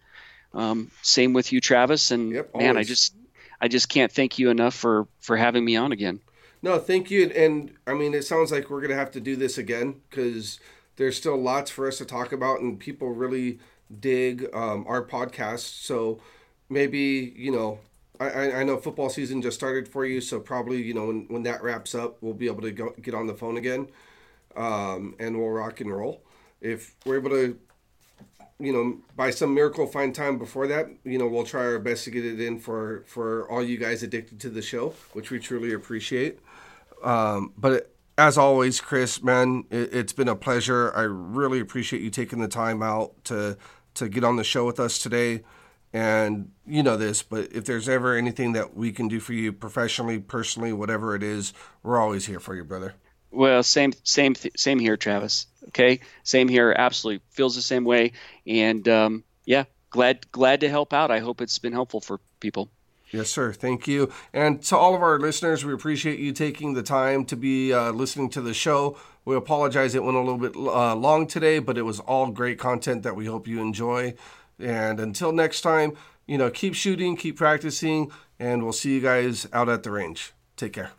um, same with you, Travis. And yep, man, I just I just can't thank you enough for for having me on again. No, thank you. And I mean, it sounds like we're gonna have to do this again because there's still lots for us to talk about, and people really dig um, our podcast. So maybe you know I, I know football season just started for you, so probably you know when, when that wraps up, we'll be able to go, get on the phone again, um, and we'll rock and roll. If we're able to, you know, by some miracle find time before that, you know, we'll try our best to get it in for for all you guys addicted to the show, which we truly appreciate. Um, but as always, Chris, man, it, it's been a pleasure. I really appreciate you taking the time out to to get on the show with us today and you know this, but if there's ever anything that we can do for you professionally, personally, whatever it is, we're always here for you, brother. Well, same, same, same here, Travis. Okay, same here. Absolutely feels the same way, and um, yeah, glad, glad to help out. I hope it's been helpful for people. Yes, sir. Thank you. And to all of our listeners, we appreciate you taking the time to be uh, listening to the show. We apologize it went a little bit uh, long today, but it was all great content that we hope you enjoy. And until next time, you know, keep shooting, keep practicing, and we'll see you guys out at the range. Take care.